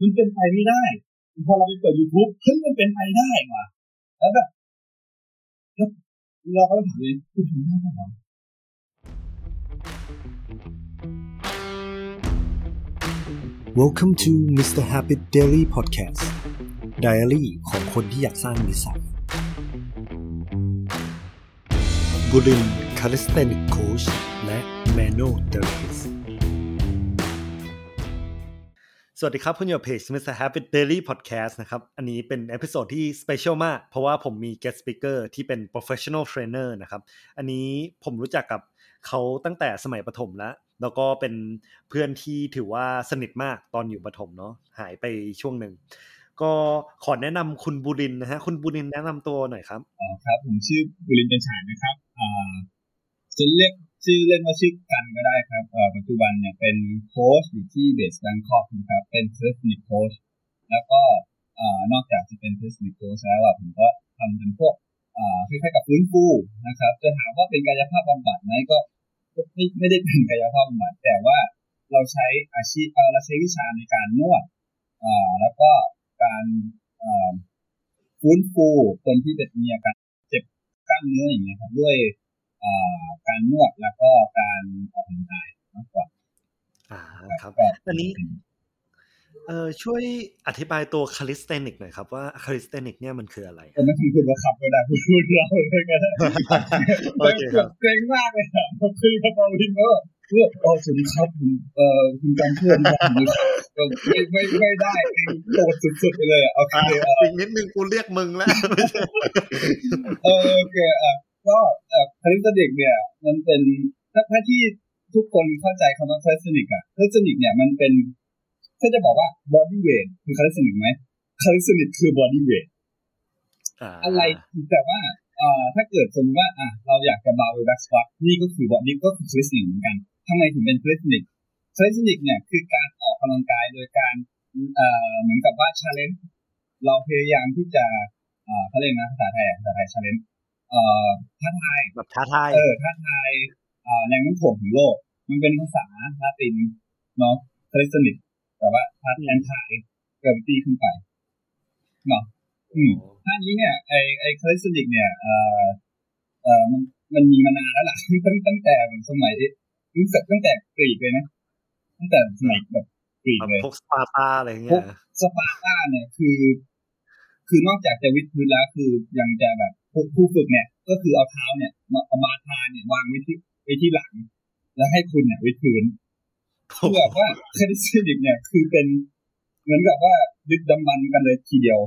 มันเป็นไปไม่ได้พอเราไปเปิดยูทูบเฮ้ยมันเป็นไปได้ว่ะแล้วแบบแล้วเราก็ถามเลยคุณทำได้ไหมค Welcome to Mr. Habit Daily Podcast Diary ของคนที่อยากสร้างนิสัยบุรินคาลิสเตนิกโคชและ Mano Therapist ส สวัสดีครับ คุณอยู่เพจ Mr. Habit Daily Podcast นะครับ อันนี้เป็น episode ที่ special มาก เพราะว่าผมมี guest speaker ที่เป็น professional trainer นะครับ อันนี้ผมรู้จักกับเขาตั้งแต่สมัยประถมแล้ว แล้วก็เป็นเพื่อนที่ถือว่าสนิทมากตอนอยู่ประถมเนาะ หายไปช่วงหนึ่ง ก็ขอแนะนำคุณบุรินนะฮะ คุณบุรินแนะนำตัวหน่อยครับอ๋อครับ ผมชื่อบุรินจันฉายนะครับอ่าจะเรียก ชื่อเล่นว่าชื่อกันก็ได้ครับปัจจุบันเนี่ยเป็นโค้ชอยู่ที่ Base Bangkok นะครับ เป็น calisthenics โค้ชแล้วก็นอกจากจะเป็น calisthenics โค้ชแล้วผมก็ทำเป็นพวกคล้ายๆกับฟื้นฟูนะครับ จะถามว่าเป็นกายภาพบำบัดไหมก็ไม่ไม่ได้เป็นกายภาพบำบัดแต่ว่าเราใช้อาชีพเราใช้วิชาในการนวดแล้วก็การฟื้นฟูคนที่เป็นมีอาการเจ็บกล้ามเนื้ออย่างเงี้ยครับด้วย การนวดแล้วก็การออกกำลังกายมากกว่า อ่าครับก็อันนี้เอ่อช่วยอธิบายตัวคาลิสเตนิกหน่อยครับว่าคาลิสเตนิกเนี่ยมันคืออะไรผมไม่ถึงคุณว่าขับก็ได้พูดเราเลยก็ได้โอเคครับเกรงมากเลยครับผมคุยกับเราวินว่าเพื่ออ๋อสวัสดีครับคุณเอ่อคุณการเพื่อนครับก็ไม่ไม่ไม่ได้เองโกรธสุดๆไปเลยอะโอเคอะเอ่ออีกนิดนึงกูเรียกมึงแล้วเออโอเคอะ ก็เอ่อ calisthenics เนี่ย มันเป็นถ้าถ้าที่ทุกคนเข้าใจคำว่า calisthenics อะ calisthenics เนี่ยมันเป็นถ้าจะบอกว่า body weight คือ calisthenics ไหม calisthenics คือ body weight อะไรแต่ว่าเอ่อถ้าเกิดสมมติว่าอะเราอยากจะ barbell back squat นี่ก็คือว่านี่ก็คือ calisthenics เหมือนกันทำไมถึงเป็น calisthenics calisthenics เนี่ยคือการออกกำลังกายโดยการเอ่อเหมือนกับว่า challengeเราพยายามที่จะเอ่อเขาเรียกนะภาษาไทยอะภาษาไทยชาเลนจ์ เอ่อท้าทายแบบท้าทายเออท้าทายเอ่อแรงโน้มถ่วงของโลก มันเป็นภาษาลาตินเนาะคลิสติกแต่ว่าท้าแทนทายเกิดตีขึ้นไปเนาะอืมท่านี้เนี่ยไอไอคลาสสิกเนี่ยเอ่อเอ่อมันมันมีมานานแล้วล่ะตั้งตั้งแต่สมัยตั้งแต่ตั้งแต่กรีกเลยนะตั้งแต่สมัยแบบกรีกแบบเลยพวกสปาร์ตาอะไรอย่างพเงี้วยกสปาร์ตาเนี่ยคือ คือนอกจากจะวิดพื้นแล้วคือยังจะแบบ ผู้ฝึกเนี่ย ก็คือเอาเท้าเนี่ยมาเอาบาทาเนี่ยวางไว้ที่ไว้ที่หลัง แล้วให้คุณเนี่ยวิดพื้นคือแบบว่าคาลิสติกเนี่ยคือเป็นเหมือนกับว่าดึกดำบรรกันเลยทีเดียว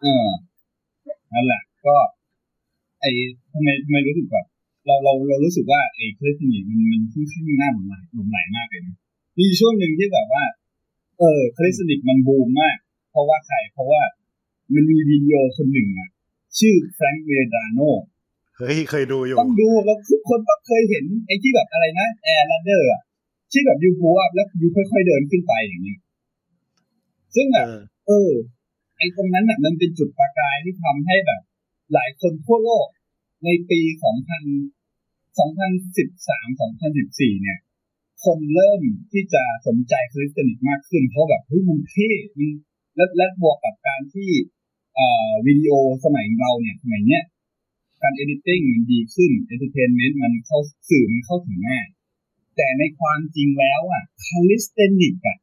เออนั่นแหละ ก็ ไอ้ทำไมทำไมรู้สึกแบบเราเราเรารู้สึกว่าไอ้ calisthenics มันมันค่อนข้างน่าหลงไหลหลงไหลมากเลยนะมีช่วงหนึ่งที่แบบว่า เออ calisthenics มันบูมมาก เพราะว่าใครเพราะว่ามันมีวิดีโอคนหนึ่งอะ ชื่อ Frank Medrano เฮ้ยเคยดูอยู่ ต้องดูแล้วทุกคนต้องเคยเห็นไอ้ที่แบบอะไรนะแอร์ลันเดอร์อะที่แบบยูพูอัพแล้วยูค่อยๆเดินขึ้นไปอย่างเงี้ยซึ่งแบบเออเออไอ้ตรงนั้นน่ะมันเป็นจุดประกายที่ทำให้แบบ หลายคนทั่วโลก ในปี2000 2013 2014เนี่ย คนเริ่มที่จะสนใจ calisthenics มากขึ้น เพราะแบบเฮ้ยมันเท่มันและและบวกกับการที่ เอ่อวิดีโอสมัยเราเนี่ยสมัยเนี้ยการ editing มันดีขึ้น entertainment มันเข้าสื่อมันเข้าถึงง่ายแต่ในความจริงแล้วอะ calisthenics อะ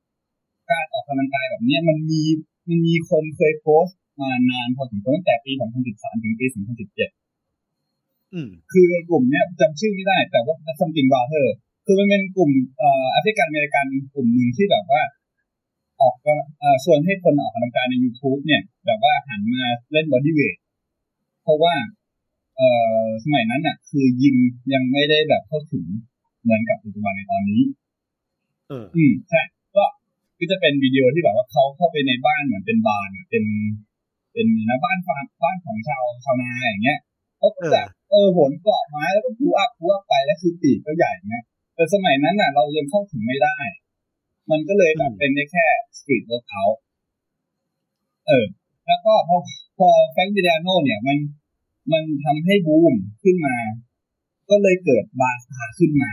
การออกกำลังกายแบบเนี้ยมันมีมันมีคนเคยโพสต์มานานพอสมควรตั้งแต่ปี 2013 ถึงปี 2017อืมคือในกลุ่มเนี้ยจำชื่อไม่ได้แต่ว่า something rather คือมันเป็นกลุ่มเอ่อแอฟริกันอเมริกันกลุ่มหนึ่งที่แบบว่า ออกกำเอ่อชวนให้คนออกกำลังกายใน YouTube เนี่ยแบบว่าหันมาเล่นบอดี้เวทเพราะว่าเอ่อสมัยนั้นน่ะ คือยิมยังไม่ได้แบบเข้าถึงเหมือนกับปัจจุบันในตอนนี้ เออ อืมใช่ก็ก็จะเป็นวิดีโอที่แบบว่าเขาเข้าไปในบ้านเหมือนเป็น barn เนี่ยเป็น เป็นนะบ้านฟาร์มบ้านของชาวชาวนาอย่างเงี้ยเขาก็แบบเออโหนเกาะไม้แล้วก็พูอัพพูอัพไปแล้วคือปีกก็ใหญ่เงี้ยแต่สมัยนั้นน่ะ เรายังเข้าถึงไม่ได้ มันก็เลยแบบเป็นได้แค่ street workout เออ แล้วก็พอพอ Frank Medrano เนี่ยมันมันทำให้บูมขึ้นมา ก็เลยเกิด Barstarzz ขึ้นมา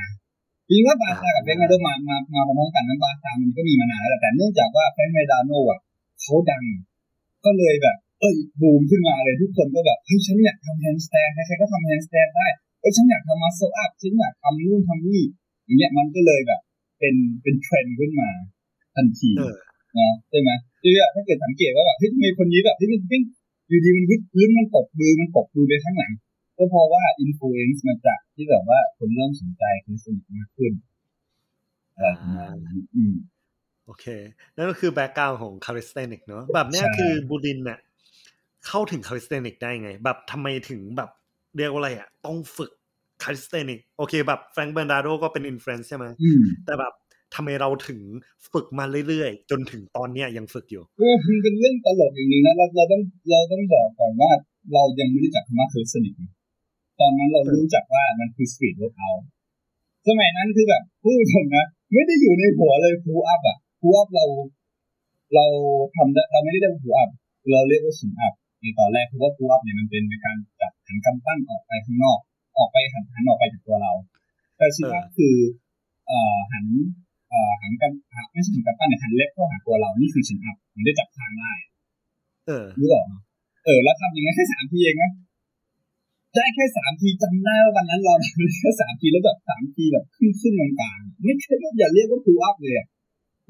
จริงว่า Barstarzz กับ Frank Medrano มามามาพร้อมๆกันนั้นบาซามันก็มีมานานแล้วแหละแต่เนื่องจากว่า Frank Medrano อะเขาดัง ก็เลยแบบ เอ้ยบูมขึ้นมาเลยทุกคนก็แบบเฮ้ยฉันอยากทำ handstand ใครๆก็ทำ handstand ได้เอ้ยฉันอยากทำ muscle up ฉันอยากทำนู่นทำนี่อย่างเงี้ยมันก็เลยแบบ เป็นเป็นเทรนด์ขึ้นมาทันทีเออเนาะใช่ไหมคือถ้าเกิดสังเกตว่าแบบเฮ้ยทำไมคนนี้แบบที่มันวิ่งอยู่ดีมันวิดพื้นมันตกมือมันตกมือไปข้างหลัง ก็เพราะว่า influence มาจากที่แบบว่าคนเริ่มสนใจ calisthenics มากขึ้นอะไรประมาณนี้อืมโอเค นั่นก็คือ background ของ calisthenics เนาะแบบเนี้ยใช่คือบูดินเนี่ยเข้าถึง calisthenics ได้ไง แบบทำไมถึงแบบเรียกว่าอะไรอะ ต้องฝึก calisthenics โอเคแบบ Frank Medrano ก็เป็น influence ใช่ไหมอืมแต่แบบทำไมเราถึงฝึกมาเรื่อยๆ จนถึงตอนเนี้ยยังฝึกอยู่โอ้มันเป็นเรื่องตลกอย่างหนึงนะเราเราต้องเราต้องบอกก่อนว่าเรายังไม่รู้จักคำว่า calisthenics นะตอนนั้นเรารู้จักว่ามันคือ street workout สมัยนั้นคือแบบพูดตรงนะไม่ได้อยู่ในหัวเลยฟูอัพอะฟูอัพเรา เราทำได้เราไม่ได้เรียกว่าฟูอัพเราเรียกว่า chin up ในตอนแรกเพราะว่าฟูอัพเนี่ยมันเป็นการจับหันกำปั้นออกไปข้างนอก ออกไปหันหันออกไปจากตัวเราแต่ chin up คือเอ่อหันเอ่อหันกันหันไม่ใช่หันกำปั้นเนี่ยหันเล็บเข้าหาตัวเรา นี่คือ chin up มันได้จับทางได้ เออนึกออกไหมเออ แล้วทำอย่างนั้นแค่สามทีเองนะได้แค่สามทีจำได้ว่าวันนั้นเราทำได้แค่สามทีแล้วแบบสามทีแบบขึ้นขึ้นกลางๆไม่ใช่อย่าเรียกว่าพูอัพเลยอะ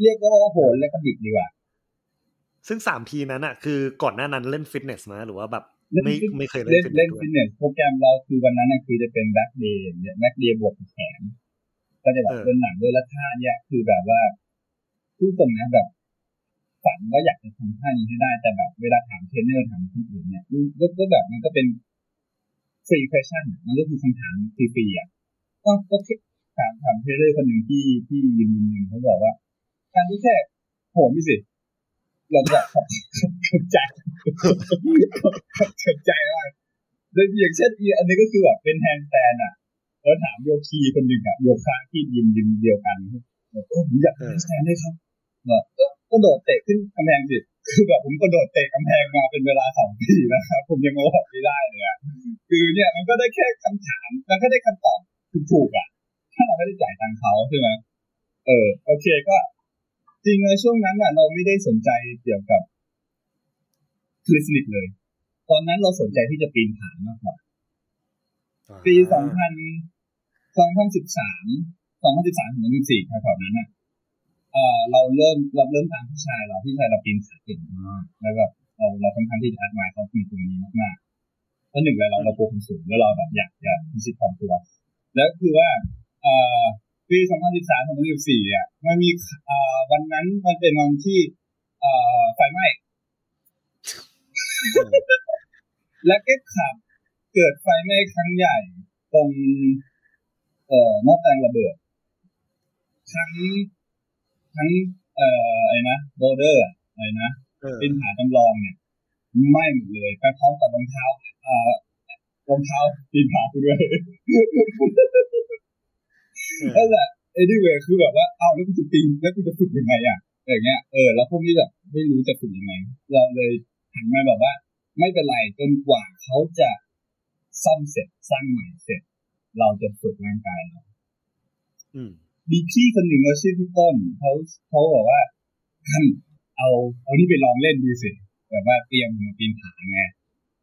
เรียกว่าโหนและกระดิกดีกว่า ซึ่งสามทีนั้นอะ คือก่อนหน้านั้นเล่นฟิตเนสมาหรือว่าแบบเล่น ไม่ฟิตไม่เคยเล่เล่นนฟิตเนเล่นสด้วยฟิตเนสโปรแกรมเราคือวันนั้นนะคือจะเป็น back day เนี่ย back day บวกแขนก็จะแบบเออเป็นหลังด้วยแล้วท่าเนี่ยคือแบบว่าพูดตรงนะแบบฝันว่าอยากจะทำท่านี้ให้ได้แต่แบบ เวลาถามเทรนเนอร์ถามคนอื่นเนี่ยก็ก็แบบมันก็เป็น free question มันก็คือคำถามฟรีๆอะก็ก็แค่ถามถามเทรนเนอร์คนหนึ่งที่ที่ยืนยืนยืนเขาบอกว่าการที่แค่โหนนี่สิเราจะแบบ ขอบขอบใจขอบขอบใจมากโดยอย่างเช่นอันนี้ก็คือแบบเป็น handstand อะ แล้วถามโยคีคนหนึ่งอะโยคะที่ยิมยิมเดียวกันบอกโอ้ผมอยาก handstand ด้วยครับแบอกก็ก็โดดเตะขึ้นกำแพงสิคือแบบผมก็โดดเตะกำแพงมาเป็นเวลาสองปีนะครับผมยังงงไม่ได้เลยอะคือเนี่ยมันก็ได้แค่คำถามมันก็ได้คำตอบถูกๆอะถ้าเราไม่ได้จ่ายตังค์เขาใช่ไหมเออ โอเคก็ จริงในช่วงนั้นอะ เราไม่ได้สนใจเกี่ยวกับ คลิสนิกเลย ตอนนั้นเราสนใจที่จะปีนผามากกว่า ปีสองพันสองพันสิบสามสองพันสิบสามถึงสิบสี่แถวๆนั้นอะเออเราเริ่มเราเริ่มตามพี่ชายเราพี่ชายเราปีนผาเก่งมากแล้วแบบเราเราค่อนข้างที่จะแอดมายเขาในตรงนี้มากๆแล้วหนึ่งเลยเราเราโปรความสูงแล้วเราแบบอยากจะพิชิตความตัวแล้วคือว่าเอ่อปี2013 2014อะมันมีเอ่อวันนั้นมันเป็นวันที่เอ่อไฟไหม้ และก็ขับเกิดไฟไหม้ครั้งใหญ่ตรง เอ่อหม้อแปลงระเบิด ทั้งทั้ง เอ่ออะไรนะโบเดอร์อะไรนะเออเป็นผาจำลองเนี่ยไหม้หมดเลยไปพร้อมกับรองเท้าเอ่อรองเท้าปีนผาไปด้วยเอนั่อนแหละ anyway คือแบบว่า เอ้าแล้วกูจะปีนแล้วกูจะฝึกยังไงอะอย่างเงี้ย เออ แล้วพวกนี้แบบไม่รู้จะฝึกยังไง เราเลย หันมาแบบว่า ไม่เป็นไรจนกว่าเขาจะซ่อมเสร็จสร้างใหม่เสร็จ เราจะฝึกร่างกายเราอืมมีพี่คนหนึ่งเขาชื่อพี่ต้นเขาเขาบอกว่าท่านเอาเอานี่ไปลองเล่นดูสิแบบว่าเตรียมมาปีนผาไง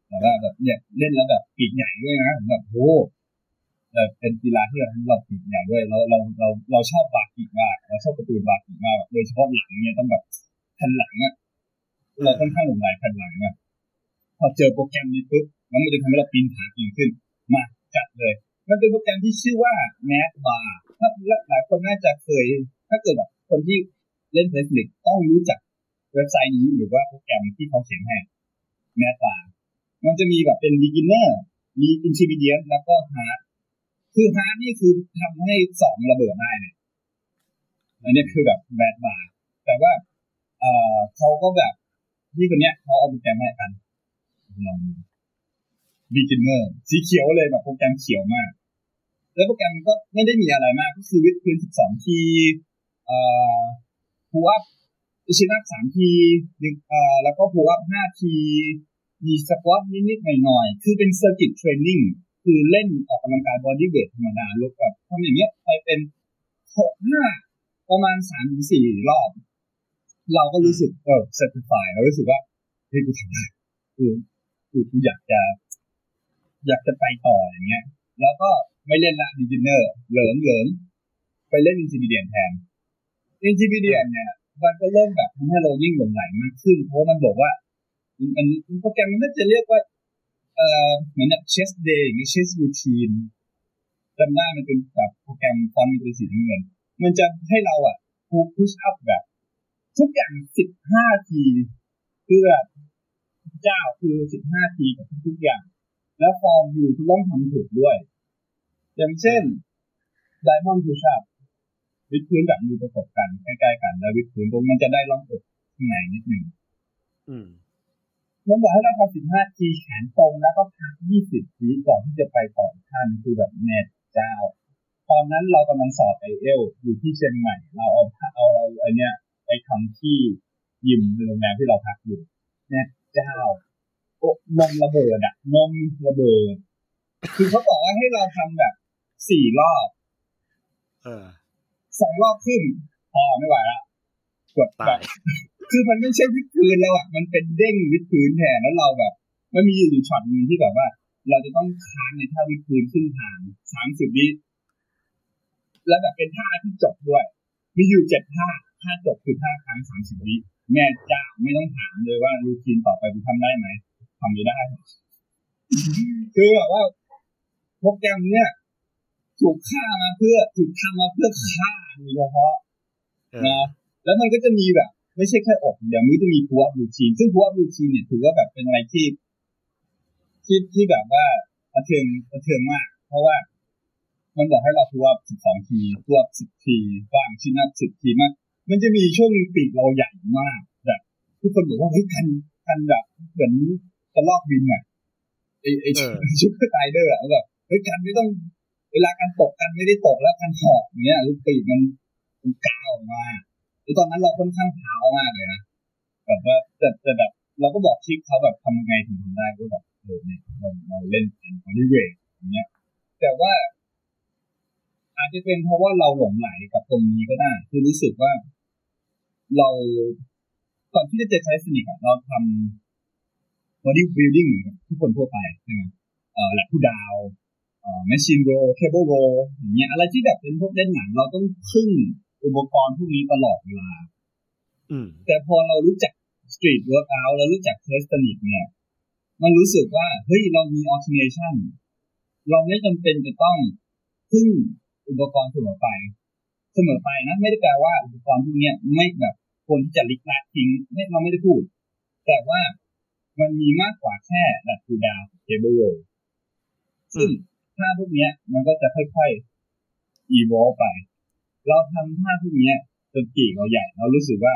แต่ว่าแบบเนี่ยเล่นแล้วแบบปีกใหญ่ด้วยนะผมแบบโอ้แต่เป็นกีฬาที่เราเราปีกใหญ่ด้วยเราเราเราเราชอบบากีมากเราชอบการ์ตูนบากีมากแบบโดยเฉพาะหลังเนี่ยต้องแบบแผ่นหลังอะ เราค่อนข้างหลงไหลแผ่นหลังอะพอเจอโปรแกรมนี้ปุ๊บแล้วมันจะทำให้เราปีนผาเก่งขึ้น มาจัดเลย มันเป็นโปรแกรมที่ชื่อว่า Math Bar ถ้าหลายคนน่าจะเคย ถ้าเกิดแบบคนที่เล่นเฟซบุ๊กต้องรู้จักเว็บไซต์นี้หรือว่าโปรแกรมที่เขาเขียนให้ Math Bar มันจะมีแบบเป็น beginner มี intermediate แล้วก็ hard คือ hard นี่คือทำให้สองระเบิดได้เนี่ยอันนี้คือแบบ Math Bar แต่ว่าเออเขาก็แบบ ที่คนเนี้ยเขาเอาโปรแกรมมาให้กันลองดู beginner สีเขียวเลยแบบโปรแกรมเขียวมาก แล้วโปรแกรมก็ไม่ได้มีอะไรมาก ก็คือวิดพื้น12ทีเอ่อ pull up chin up 3ทีเอ่อแล้วก็พูอัพ5ที มี squat นิดๆหน่อยๆ คือเป็น circuit training คือเล่นออกกำลังกาย bodyweight ธรรมดาลบกับทำอย่างเงี้ยไปเป็นหกห้าประมาณสามถึงสี่รอบ เราก็รู้สึกเออ satisfy เรารู้สึกว่าเฮ้ยกูทำได้คือคือกูอยากจะ อยากจะไปต่ออย่างเงี้ย แล้วก็ไม่เล่นละ beginner เหลิงเหลิงไปเล่น intermediate แทน intermediate เนี่ยมันก็เริ่มแบบทำให้เรายิ่งหลงใหลมากขึ้น เพราะมันบอกว่ามันโปรแกรมมันน่าจะเรียกว่า เอ่อเหมือนแบบ chest day อย่างเงี้ย chest routine จำได้มันเป็นแบบโปรแกรมฟอนต์มันเป็นสีน้ำเงิน มันจะให้เราอะ push up แบบ ทุกอย่างสิบห้าทีคือแบบเจ้าคือสิบห้าทีกับทุกอย่าง แล้วฟอร์มอยู่ต้องทำถูกด้วย อย่างเช่นไดมอนด์พุชอัพวิดพื้นแบบมือประกบกันใกล้ๆกัน แล้ววิดพื้นตรงมันจะได้ร่องอกข้างในนิดหนึ่งอืมมันบอกให้เราทำสิบห้าทีแขนตรงแล้วก็พักยี่สิบทีก่อนที่จะไปต่ออีกขั้นคือแบบเน็ตเจ้า ตอนนั้นเรากำลังสอบไอเอลอยู่ที่เชียงใหม่ เราเอาเอาเราไอเนี้ย ไปทำที่ยิมในโรงแรมที่เราพักอยู่เนี่ยเจ้าโอ้นมระเบิดอะนมระเบิด คือเขาบอกว่าให้เราทำแบบสี่รอบ เออสองรอบครึ่งพอไม่ไหวละกดตาแบยบคือมันไม่ใช่วิดพื้นแล้วอะมันเป็นเด้งวิดพื้นแทนแล้วเราแบบมันมีอยู่ช็อตหนึงที่แบบว่า เราจะต้องค้างในท่าวิดพื้นขึ้นทางสามสิบวิแล้วแบบเป็นท่าที่จบด้วย มีอยู่เจ็ดท่า ท่าจบคือท่าค้างสามสิบวิแม่เจ้าไม่ต้องถามเลยว่ารูทีนต่อไปคุณทำได้ไหมทำไม่ได้ คือแบบว่าโปรแกรมเนี้ยถูกฆ่ามาเพื่อถูกทำมาเพื่อฆ่าโดยเฉพาะเออนะแล้วมันก็จะมีแบบ ไม่ใช่แค่อกอย่างมือจะมีพัวรูทีนซึ่งพัวรูทีนเนี่ยถือว่าแบบเป็นอะไรที่ที่ที่แบบว่าระเทืองระเทืองมาก เพราะว่า มันบอกให้เราพัวสิบสองทีพัวสิบทีบ้างชิ้นนับสิบทีมาก มันจะมีช่วงหนึงปีกเราใหญ่มากแบบทุกคนบอกว่าเฮ้ยคันคันแบบเหมือนกระลอกบินอะไอไอเออชุดสไตเดอร์อะแบบเฮ้ยกันไม่ต้อง เวลาการตกกันไม่ได้ตกแล้วกันหอกอย่างเงี้ยลูกปีกมันมันกาวออกมาแล้วตอนนั้นเราค่อนข้างเท้ามากเลยนะแบบว่าแต่แต่แบบ เราก็บอกชิคเขาแบบทำยังไงถึงทำได้ก็แบบเออเนี่ยเราเราเล่นเป็น bodyweight อย่างเงี้ย แต่ว่าอาจจะเป็นเพราะว่าเราหลงใหลกับตรงนี้ก็ได้ คือรู้สึกว่า เราก่อนที่จะเจอ calisthenics อะเราทำ body building เหมือนกับทุกคนทั่วไปใช่ไหมเอ่อ lat pull down เอ่อ machine row cable row อย่างเงี้ยอะไรที่แบบเป็นพวกเล่นหลังเราต้องพึ่งอุปกรณ์พวกนี้ตลอดเวลาอืมแต่พอเรารู้จัก street workout เรารู้จัก calisthenics เนี่ย มันรู้สึกว่า เฮ้ย เรามี automation เราไม่จำเป็นจะต้องพึ่งอุปกรณ์เสมอไป เสมอไปนะ ไม่ได้แปลว่าอุปกรณ์พวกนี้ไม่แบบควรที่จะลิกลาทิ้งไม่เราไม่ได้พูด แต่ว่ามันมีมากกว่าแค่แหลกคูดาวเคเบิลโรซึ่งท่าพวกนี้มันก็จะค่อยๆ evolve ไป เราทำท่าพวกนี้จนปีกเราใหญ่ เรารู้สึกว่า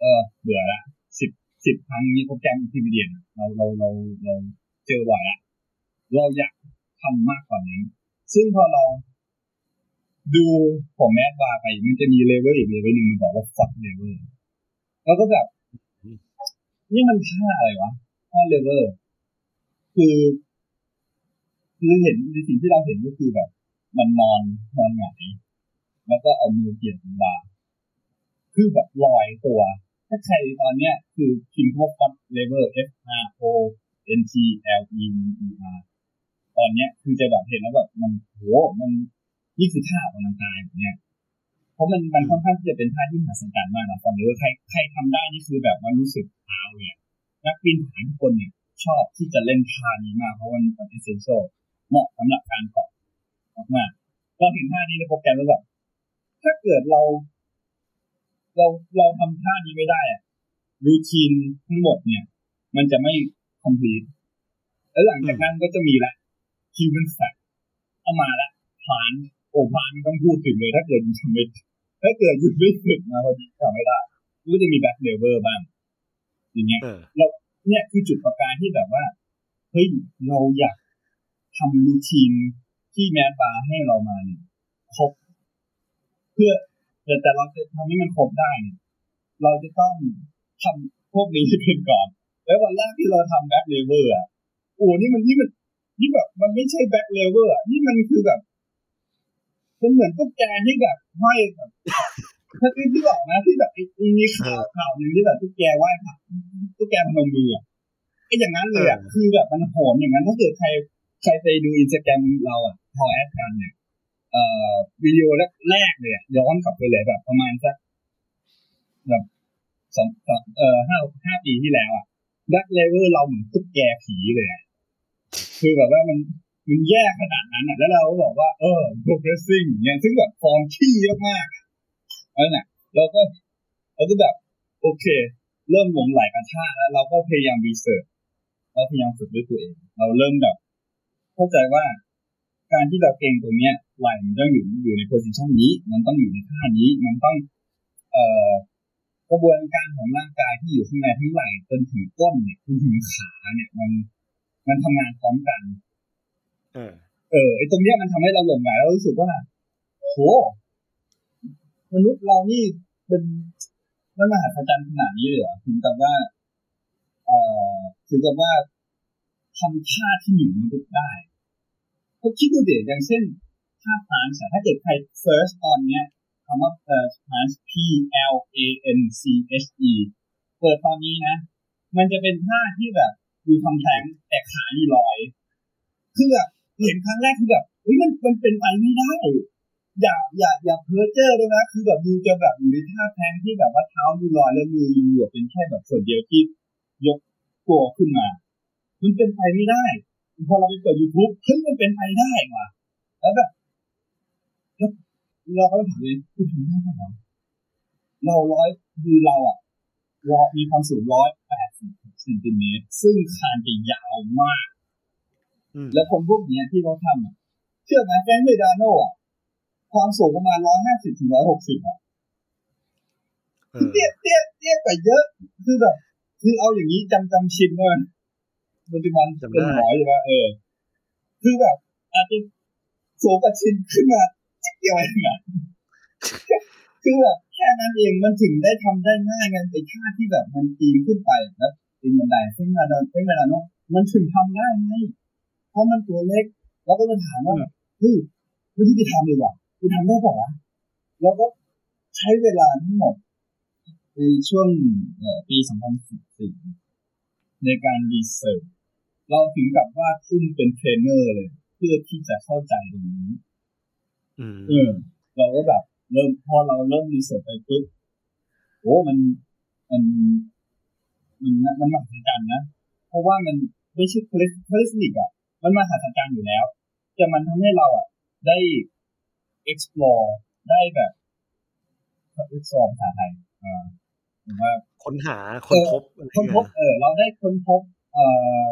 เออ เบื่อละสิบสิบครั้งนี้โปรแกรม intermediate เราเราเราเราเจอบ่อยละเราอยากทำมากกว่านั้น ซึ่งพอเรา ดูของ Madbarz ไปมันจะมีเลเวลอีกเลเวลหนึ่งมันบอกว่าฟัดเลเวลแล้วก็แบบนี่มันท่าอะไรวะท่าเลเวลคือคือเห็นในสิ่งที่เราเห็นก็คือแบบ มันนอนนอนหงายแล้วก็เอามือเกี่ยวกับาร์คือแบบลอยตัว ถ้าใครตอนเนี้ย คือพิมพ์พวกฟัดเลเวล F R O N T L E E R ตอนเนี้ยคือจะแบบเห็นแล้วแบบมันโหมัน นี่คือท่าออกกำลังกายแบบเนี้ยเพราะมันมันค่อนข้างที่จะเป็นท่าที่มหัศจรรย์มากนะตอนนี้ว่าใครใครทำได้นี่คือแบบมันรู้สึกเท้าเลยอะนักปีนผาทุกคนเนี่ยชอบที่จะเล่นท่านี้มากเพราะมันเป็น essential เหมาะสำหรับการเกาะมากๆเราเห็นท่านี้ในโปรแกรมแล้วแบบถ้าเกิดเรา เราเราทำท่านี้ไม่ได้อะรูทีนทั้งหมดเนี่ย มันจะไม่ complete แล้วหลังจากนั้นก็จะมีละ human fat เอามาละพลาน โอ้พลานไม่ต้องพูดถึงเลย ถ้าเกิดอยู่ทำไม่ถ้าเกิดอยู่ไม่ฝึกมาพอดีทำไม่ได้ก็จะมี back lever บ้างอย่างเงี้ยเออเราเนี่ยคือจุดประกายที่แบบว่าเฮ้ยเราอยากทำ routine ที่ Madbarz ให้เรามาเนี่ยครบ เพื่อแต่แต่เราจะทำให้มันครบได้เนี่ยเราจะต้องทำพวกนี้เป็นก่อน แล้ววันแรกที่เราทำ back lever อะโอ้นี่มันนี่มันนี่แบบมันไม่ใช่ back lever อะนี่มันคือแบบ มันเหมือนตุ๊กแกที่แบบห้อยแบบท่าที่ที่บอกนะที่แบบไอ้ไอ้มีข่าวข่าวหนึ่งที่แบบตุ๊กแกไหว้พระตุ๊กแกพนมมืออะไอ้อย่างนั้นเลยอะคือแบบมันโหนอย่างนั้นถ้าเกิดใครใครไปดูอินสตาแกรมเราอะพอ add กันเนี่ยเอ่อวิดีโอแรกเลยอะย้อนกลับไปเลยแบบประมาณสักแบบสองสองเอ่อห้าห้าปีที่แล้วอะ back lever เราเหมือนตุ๊กแกผีเลยอะคือแบบว่ามัน มันแย่ขนาดนั้นอะ แล้วเราก็บอกว่าเออ progressing เนี่ยซึ่งแบบฟอร์มขี้มากๆอะนั่นแหละเราก็เราก็แบบโอเค เริ่มหลงไหลกันท่าแล้วเราก็พยายามรีเสิร์ชเราพยายามฝึกด้วยตัวเอง เราเริ่มแบบเข้าใจว่าการที่เราเก่งตรงเนี้ยไหลมันต้องอยู่อยู่ในโพสิชันนี้ มันต้องอยู่ในท่านี้ มันต้อง เอ่อกระบวนการของร่างกายที่อยู่ข้างในทั้งไหลจนถึงก้นเนี่ยจนถึงขาเนี่ย มันมันทำงานพร้อมกัน เออ เออไอตรงเนี้ยมันทำให้เราหลงไหลแล้วรู้สึกว่าโหมนุษย์เรานี่เป็นมันมหัศจรรย์ขนาดนี้เลยเหรอถึงกับว่า เอ่อถึงกับว่าทำท่าที่หนีมนุษย์ได้ก็คิดดูเดี๋ยวอย่างเช่นท่าพานส์ถ้าเกิดใครเซิร์ชตอนเนี้ยคำว่าเอ่อพานส์ P L A N C H E เปิดตอนนี้นะ มันจะเป็นท่าที่แบบอยู่ทำแทงแต่ขาอยู่ลอยคือแบบ เห็นครั้งแรกคือแบบเฮ้ยมันมันเป็นไปไม่ได้ อย่าอย่าอย่าเพ้อเจ้อเลยนะคือแบบยูจะแบบอยู่ในท่าแทงที่แบบว่าเท้ายูลอยแล้วมือยูอะเป็นแค่แบบส่วนเดียวที่ยกตัวขึ้นมา มันเป็นไปไม่ได้ พอเราไปเปิดยูทูบเฮ้ยมันเป็นไปได้ว่ะแล้วแบบแล้วเราก็ถามเลยคุณทำได้ไหมเราร้อยคือเราอะรอมีความสูงร้อยแปดสิบเซนติเมตรซึ่งคานจะยาวมาก แล้วคนพวกเนี้ยที่เขาทำอะเชื่อไหมแฟรงค์เมดาโน่อะความสูงประมาณร้อยห้าสิบถึงร้อยหกสิบอะเอคืออเตี้ยเตี้ยเตี้ยกว่าเยอะคือแบบคือเอาอย่างนี้จำจำชินเลยปัจจุบันเป็นหมออยู่แล้วเออ คือแบบ อาจจะสูงกว่าชินขึ้นมาจิ๊ดเดียวเองอะคือแบบแค่นั้นเองมันถึงได้ทำได้ง่ายไงไอ้ท่าที่แบบมันปีนขึ้นไปแล้วปีนบันไดเส้นมาโดนเส้นมาโดนมันถึงทำได้ไง เพราะมันตัวเล็ก แล้วก็มาถามว่าเฮ้ยวิธีทำเลยว่ะกูทำได้ป่าวะแล้วก็ใช้เวลาทั้งหมดในช่วงเอ่อปี 2014 ในการ researchเราถึงกับว่าทุ่มเป็นเทรนเนอร์เลย เพื่อที่จะเข้าใจตรงนี้อืมเออเราก็แบบ เริ่มพอเราเริ่ม research ไปปุ๊บโอ้มันมันมันมันมหัศจรรย์นะ เพราะว่ามันไม่ใช่ calis calisthenic อะ มันมหัศจรรย์อยู่แล้ว แต่มันทำให้เราอะ ได้ explore ได้แบบ explore ภาษาไทยอ่าหรือว่าค้นหาค้นพบอะไรค้นพบเงี้ยเออเราได้ค้นพบ เอ่อ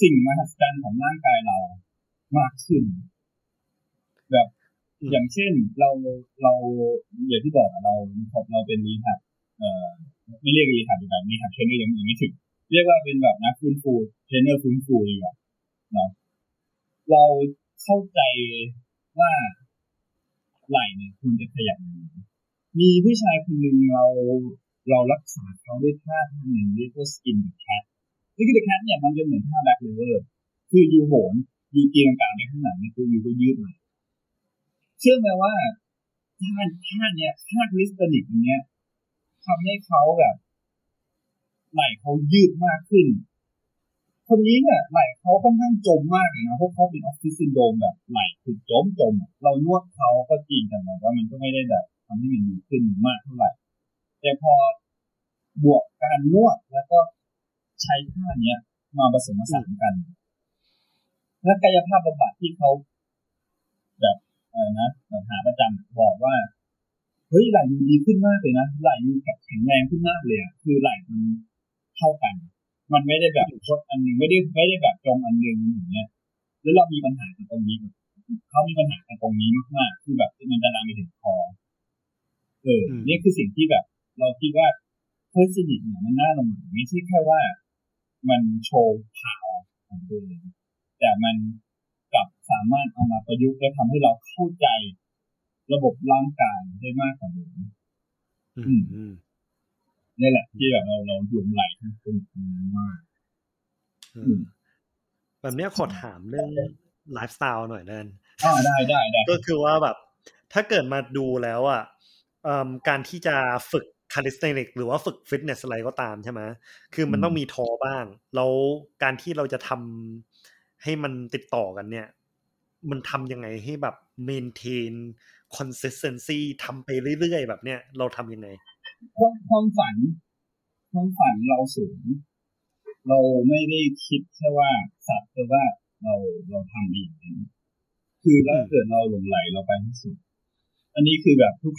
สิ่งมหัศจรรย์ของร่างกายเรามากขึ้น แบบอย่างเช่นเราเราอย่างที่บอกอะเราเราเป็น rehab เอ่อไม่เรียก rehab ดีกว่า rehab trainer ยังยังไม่ถึงเรียกว่าเป็นแบบนักฟื้นฟูเทรนเนอร์ฟื้นฟูดีกว่า เนาะเราเข้าใจว่าไหล่เนี่ยคุณจะขยับมีผู้ชายคนหนึ่งเราเรารักษาเขาด้วยท่าทางหนึ่งเรียกว่า skin the cat skin the cat เนี่ยมันจะเหมือนท่า back lever คือ you โหน you ตีลังกาไปข้างหลังเนี่ยคือ you ก็ยืดไหล่เชื่อไหมว่าท่าท่าเนี้ยท่า calisthenic เนี้ยทำให้เขาแบบไหล่เขายืดมากขึ้น คนนี้เนี่ยไหล่เขาค่อนข้างจมมากเลยนะเพราะเขาเป็นออฟฟิศซินโดรมแบบไหล่คือจมจมเรานวดเขาก็จริงแต่แบบว่ามันก็ไม่ได้แบบทำให้มันดีขึ้นมากเท่าไหร่ แต่พอบวกการนวดแล้วก็ใช้ท่าเนี้ย มาผสมผสานกัน และกายภาพบำบัดที่เขาแบบอะไรนะหาประจำบอกว่าเฮ้ยไหลดูดีขึ้นมากเลยนะไหลดูแข็งแรงขึ้นมากเลยอะคือไหลมันเท่ากัน มันไม่ได้แบบคดอันหนึ่งไม่ได้ไม่ได้แบบจมอันหนึ่งอย่างเงี้ยแล้วเรามีปัญหากันตรงนี้เขามีปัญหากันตรงนี้มากๆคือแบบมันจะลามไปถึงคอเออนี่คือสิ่งที่แบบ เราคิดว่าเพื่อนสนิทเนี่ยมันน่าลงไหลไม่ใช่แค่ว่า มันโชว์ข่าวของตัวเองแต่มันกลับสามารถเอามาประยุกต์และทำให้เราเข้าใจ ระบบร่างกายได้มากกว่าเดิมอืมอืม นี่แหละ ที่แบบเราเราหลงไหลทั้งคนมากเออแบบเนี้ยขอถามเรื่องไลฟ์สไตล์หน่อยนั่นอ่าได้ได้ได้ก็คือว่าแบบ ถ้าเกิดมาดูแล้วอะการที่จะฝึก calisthenic หรือว่าฝึกฟิตเนสอะไรก็ตามใช่ไหมคือมันต้องมีท้อบ้าง แล้วการที่เราจะทำให้มันติดต่อกันเนี่ย มันทำยังไงให้แบบ maintain consistency ทำไปเรื่อยๆ แบบเนี้ยเราทำยังไง ความฝันความฝันเราสูง เราไม่ได้คิดแค่ว่าสัตว์แต่ว่าเราเราทำอย่างนี้คือถ้าเกิดเราหลงไหลเราไปที่สุด อันนี้คือแบบทุก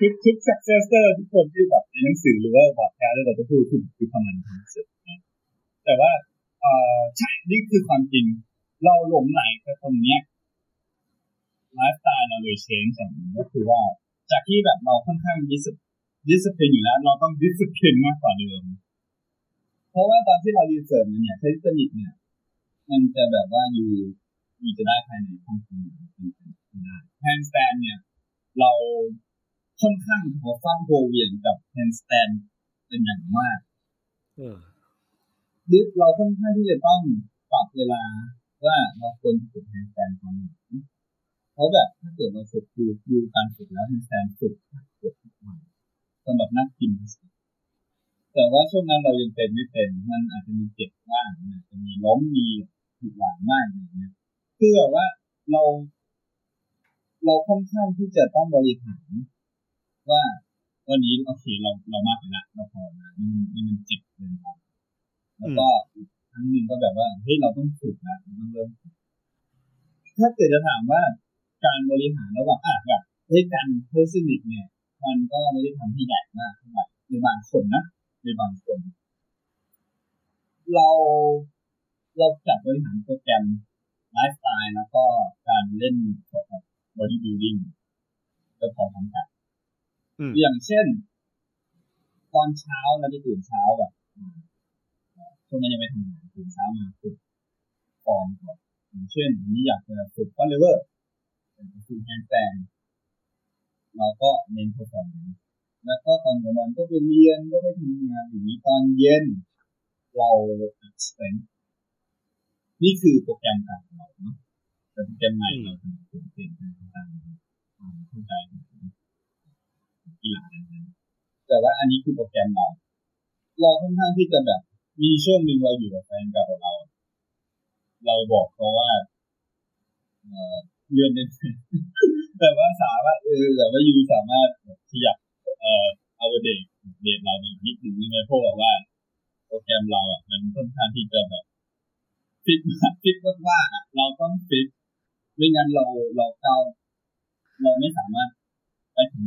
ทุกทุก successor ทุกคนที่แบบในหนังสือหรือว่าบอร์ดแคสเราจะพูดถึงคือทำมันที่สุดนะแต่ว่าเออใช่นี่คือความจริง เราหลงไหลกับตรงเนี้ยไลฟ์สไตล์เราเลยเชนอย่างนึงก็คือว่า จากที่แบบเราค่อนข้าง dis discipline อยู่แล้ว เราต้อง discipline มากกว่าเดิม เพราะว่าตอนที่เรา research มันเนี่ย calisthenic เนี่ย มันจะแบบว่าอยู่อยู่จะได้ภายในห้องคุณได้ handstand เนี่ย เราค่อนข้างหัวฟัดหัวเหวี่ยงกับ handstand เป็นอย่างมากเออดิเราค่อนข้างที่จะต้องปรับเวลาว่าเราควรฝึก handstand ตอนไหนเพราะแบบถ้าเกิดเราฝึกดูดูการฝึกแล้วแฮนด์สแตนฝึกฝึกทุกวันสำหรับนักกินแต่ ว่าช่วงนั้นเรายังเป็นไม่เป็น มันอาจจะมีเจ็บบ้างอาจจะมีล้มมีผิดหวังมากอย่างเงี้ยคือแบบว่าเรา เราค่อนข้างที่จะต้องบริหารว่าวันนี้โอเคเราเรามากไปละเราพอนะนี่นี่มันเจ็บเกินไปแล้วก็ครั้งหนึ่งก็แบบว่าเฮ้ยเราต้องฝึกนะต้องเริ่มถ้าเกิดจะถามว่าการบริหารระหว่างอะแบบเฮ้ย calisthenic เนี่ย มันก็ไม่ได้ทำที่ใหญ่มากเท่าไหร่ในบางคนนะ อย่างเช่น ตอนเช้าเราจะตื่นเช้าแบบช่วงนั้นยังไม่ทำงานตื่นเช้ามาฝึกฟอร์มก่อนอย่างเช่นนี้อยากจะฝึก front lever ฝึก handstand เราก็เน้น performance แล้วก็ตอนกลางวันก็ไปเรียนก็ไปทำงานอย่างนี้ตอนเย็น เรา expense นี่คือโปรแก ช่วงหนึ่งเราอยู่กับแฟนเก่าของเรา เราบอกเขาว่าเลื่อนได้แต่ว่าสามารถเออแต่ว่ายูสามารถขยับเอ่อเอาเด็กเด็กเราในนิดหนึ่งได้ไหมเพราะว่าโปรแกรมเราอะมันค่อนข้างที่จะแบบฟิตฟิตมากๆอะเราต้องฟิตไม่งั้นเราเราเก้าเราไม่สามารถไปถึง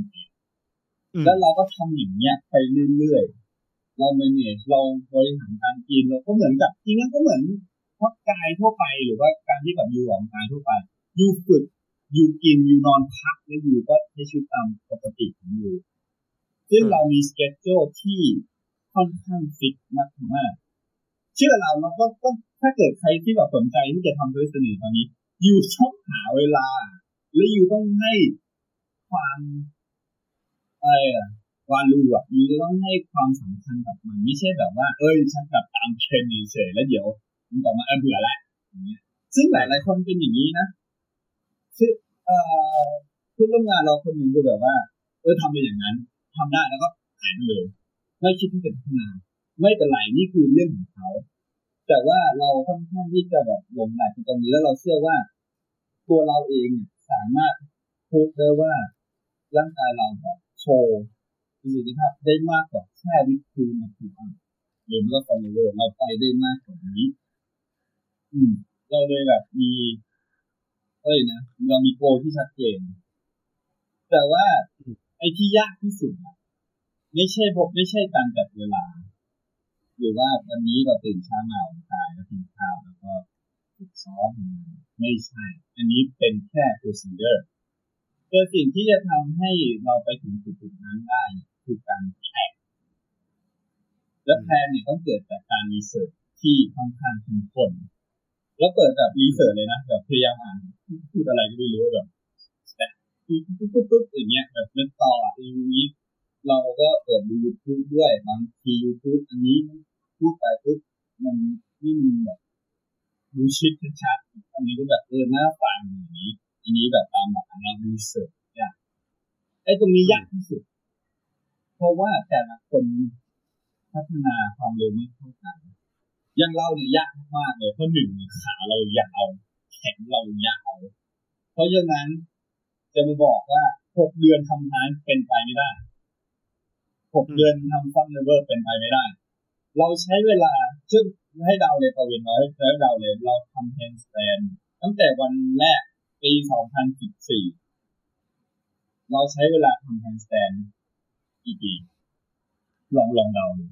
แล้วเราก็ทำอย่างเงี้ยไปเรื่อยๆเราเมเนจเราบริหาร กินเราก็เหมือนกับจริงๆก็เหมือนพักกายทั่วไปหรือว่าการที่แบบอยู่ออกกายทั่วไปยูฝึกอยู่กินอยู่นอนพักแล้วอยู่ก็ใช้ชีวิตตามปกติของอยู่ ซึ่งเรามีสเกจโจที่ค่อนข้างฟิกมากมากเชื่อเราเราก็ต้องถ้าเกิดใครที่แบบสนใจที่จะทำด้วยสนิทตอนนี้ อยู่ชอบหาเวลา และอยู่ต้องให้ความอะไรอะวาลูอะยูจะต้องให้ความสำคัญกับมันไม่ใช่แบบว่า เอ้ยฉันกับ นเฉยแล้วเดี๋ยวมันต่อมาเบื่อละอย่างเงี้ยซึ่งหลายหลายคนเป็นอย่างนี้นะคือเอ่อเพื่อนร่วมงานเราคนหนึ่งก็แบบว่าเออทำไปอย่างนั้นทำได้แล้วก็หายไปเลย ไม่คิดที่จะพัฒนาไม่เป็นไรนี่คือเรื่องของเขา แต่ว่าเราค่อนข้างที่จะแบบหลงไหลตรงนี้แล้วเราเชื่อว่า ตัวเราเองสามารถพูดได้ว่าร่างกายเราแบบโชว์ประสิทธิภาพได้มากกว่าแค่วิธีมาถูกอัน หรือว่าฟอลโลเราไปได้มากกว่านี้ อืม เราเลยแบบมีเอ้ยนะเรามีโกที่ชัดเจน แต่ว่าไอ้ที่ยากที่สุดไม่ใช่พบไม่ใช่การจัดเวลา หรือว่าวันนี้เราตื่นเช้ามาออกกายแล้วกินข้าวแล้วก็ฝึกซ้อมไม่ใช่ อันนี้เป็นแค่ procedure แต่สิ่งที่จะทำให้เราไปถึงจุดนั้นได้คือการ และ plan เนี่ยต้องเกิดจากการ research ที่ค่อนข้างเข้มข้นแล้วเปิดแบบ research เลยนะแบบพยายามอ่านพูดอะไรก็ไม่รู้แบบปุ๊บปุ๊บปุ๊บปุ๊บอย่างเงี้ยแบบเล่นต่ออย่างนี้ เราก็เปิดดูยูทูบด้วยบางทียูทูบอันนี้พูดไปปุ๊บมันนี่มันแบบดูชิดชัดอันนี้ก็แบบเออหน้าฟังอย่างนี้ อันนี้แบบตามหลักเรารีเสิร์ชอย่างไอ้ตรงนี้ยากที่สุด เพราะว่าแต่ละคน พัฒนาความเร็วไม่เท่ากันอย่างเราเนี่ยยากมากเลยเพราะหนึ่งขาเรายาวแขนเรายาวเพราะฉะนั้นจะมาบอกว่าหกเดือนทำงานเป็นไปไม่ได้หกเดือนทำ front lever เป็นไปไม่ได้ เราใช้เวลาซึ่งให้เดาเลยประวินน้อยแล้วเดาเลยเราทำ handstand ตั้งแต่วันแรกปี2014เราใช้เวลาทำ handstandกี่ปีลองลองเดาดู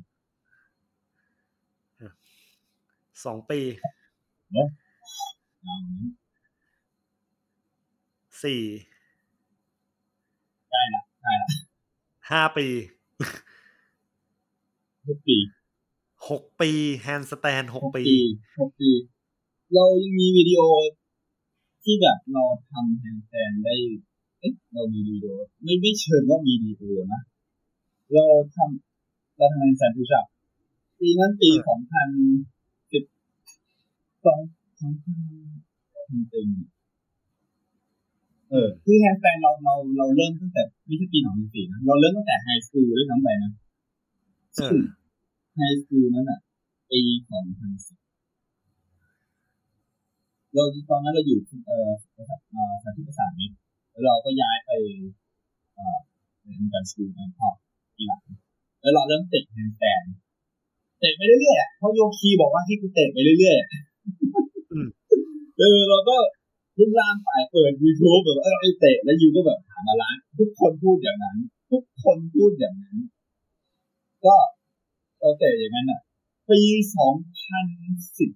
สองปีเดานี้สี่ใกล้ละใกล้ละห้าปีหกปีหกปี handstand หกปีหกปี เรายังมีวิดีโอที่แบบเราทำ handstand ได้เอ๊ะเรามีวิดีโอไม่ไม่เชิงว่ามีวิดีโอนะ เราทำเราทำ handstand push-up ปีนั้นปีเออสองพันสิบ สองสองพันจริงๆเออคือ handstand เราเราเราเริ่มตั้งแต่ไม่ใช่ปีสองพันสี่นะเราเริ่มตั้งแต่ high school ด้วยซ้ำไปนะเออ high school นั้นอะปีสองพันสิบเราตอนนั้นเราอยู่ที่เอ่อเอ่อสถานที่ประสานมิตรแล้วเราก็ย้ายไปเอ่อเป็นการ school and พอทีหลังแล้วเราเริ่มเตะ handstand เตะไปเรื่อยๆอะเพราะโยคีบอกว่าให้กูเตะไปเรื่อยๆอะอืม เออเราก็ลุกลามฝ่ายเปิด YouTube แบบว่าเออไอ้เตะแล้ว you ก็แบบหามาล้างทุกคนพูดอย่างนั้น ทุกคนพูดอย่างนั้น ก็เราเตะอย่างนั้นอะปีสองพันสิบ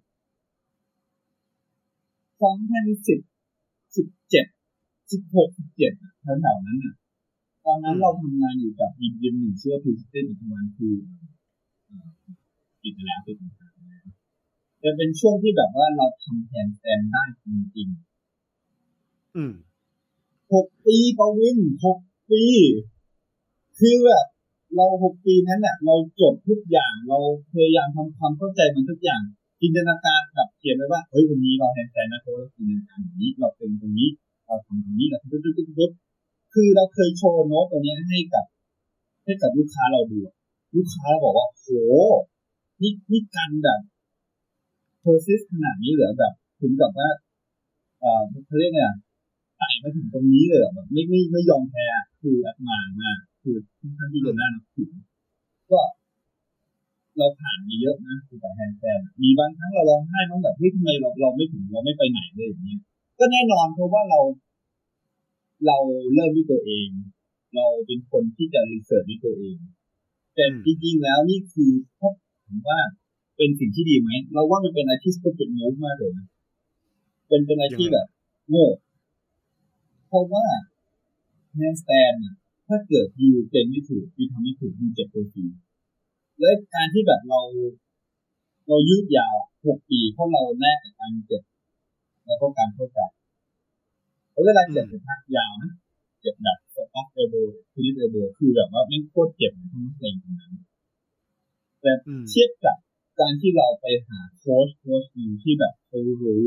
สองพันสิบสิบเจ็ดสิบหกสิบเจ็ดแถวๆนั้นอะ ตอนนั้นอืมเราทำงานอยู่กับยิมยิมหนึ่งชื่อว่าพีซิตี้ปัจจุบันคือเอ่อปิดไปแล้วปิดไปแล้ว จะเป็นช่วงที่แบบว่าเราทำแทนแทนได้จริงอืมๆหกปีปวินหกปี คือแบบเราหกปีนั้นเนี่ยเราจดทุกอย่างเราพยายามทำความเข้าใจมันทุกอย่าง จินตนาการแบบเขียนไว้ว่าเฮ้ยวันนี้เราแทนแทนนะโค้ชเราจินตนาการอย่างนี้เราเป็นตรงนี้ เราทำตรงนี้เราปึ๊บปึ๊บปึ๊บปึ๊บคือเราเคยโชว์โน้ตตัวเนี้ยให้กับ ให้กับลูกค้าเราดูอะลูกค้าบอกว่าโหนี่นี่กันแบบ persist ขนาดนี้เหรอแบบถึงกับว่าเอ่อเขาเรียกไงอะไต่มาถึงตรงนี้เลยเหรอแบบไม่ไม่ไม่ยอมแพ้อะคืออัดมายมากคือค่อนข้างที่จะน่านับถือก็เราผ่านมาเยอะนะคือแต่แฮนด์แซนมีบางครั้งเราร้องไห้น้องแบบเฮ้ยทำไมเราเราไม่ถึงเราไม่ไปไหนเลยอย่างเงี้ยก็แน่นอนเพราะว่าเรา เราเริ่มด้วยตัวเอง เราเป็นคนที่จะรีเสิร์ชด้วยตัวเอง แต่อืมจริงๆแล้วนี่คือถ้าผมว่า เป็นสิ่งที่ดีไหมเราว่ามันเป็นอะไรที่สกุลเป็นมูฟมากเลยนะเป็นเป็นอะไรที่แบบโง่เพราะว่า handstand เนี่ยถ้าเกิด you เก่งไม่ถูก you ทำไม่ถูก you เจ็บตัวฟรีและการที่แบบเราเรายืดยาวหกปีเพราะเราแลกกับการเจ็บแล้วก็การเข้าใจแล้วเวลาเจ็บจะพักยาวนะเจ็บแบบสต็อก elbow คือ tennis elbow คือแบบว่าไม่งโคตรเจ็บเลยทั้งเพลงตรงนั้นแต่อืมเทียบกับ การที่เราไปหาโค้ชโค้ชหนึ่งที่แบบเขารู้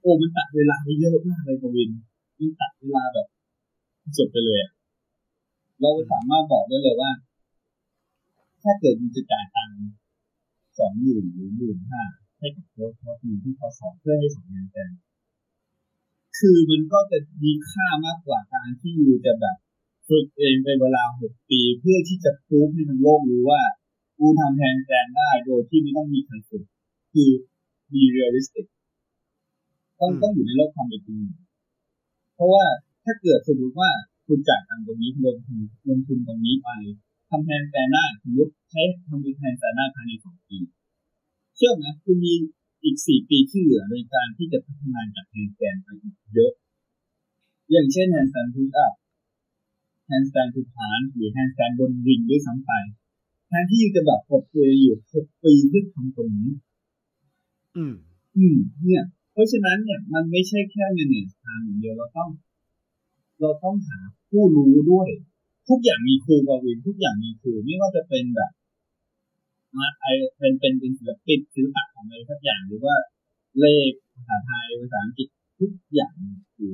โอ้มันตัดเวลาไปเยอะมากเลยกวินมันตัดเวลาแบบสุดไปเลยเราสามารถบอกได้เลยว่า ถ้าเกิดมันจะจ่ายตังค์สองหมื่นหรือหมื่นห้าให้กับโค้ชโค้ชหนึ่งที่เขาสอนเพื่อให้สอนงานแต่คือมันก็จะมีค่ามากกว่าการที่ยูจะแบบฝึกเองเป็นเวลาหกปีเพื่อที่จะพูดให้ทั้งโลกรู้ว่า กูทำแฮนด์แซนได้โดยที่ไม่ต้องมีใครฝึกคือ be realistic ต้องอืมต้องอยู่ในโลกความเป็นจริง เพราะว่าถ้าเกิดสมมติว่าคุณจ่ายตังค์ตรงนี้ลงทุนลงทุนตรงนี้ไปทำ handstand ได้สมมติใช้ทำเป็น handstand ได้ภายในสองปี เชื่อไหมคุณมีอีกสี่ปีที่เหลือในการที่จะพัฒนาจาก handstand ไปอีกเยอะ อย่างเช่น handstand push up handstand ทุกฐานหรือ handstand บน ring ด้วยซ้ำไป แทนที่จะแบบกดตัวอยู่หกปีเพื่อทำตรงนี้ อืม อืม เนี่ย เพราะฉะนั้นเนี่ยมันไม่ใช่แค่ manage time อย่างเดียวเราต้อง เราต้องหาผู้รู้ด้วย ทุกอย่างมีครูกวินทุกอย่างมีครูไม่ว่าจะเป็นแบบมาไอเป็นเป็นเป็นศิลปินศิลปะของอะไรสักอย่างหรือว่าเลขภาษาไทยภาษาอังกฤษทุกอย่างมีครู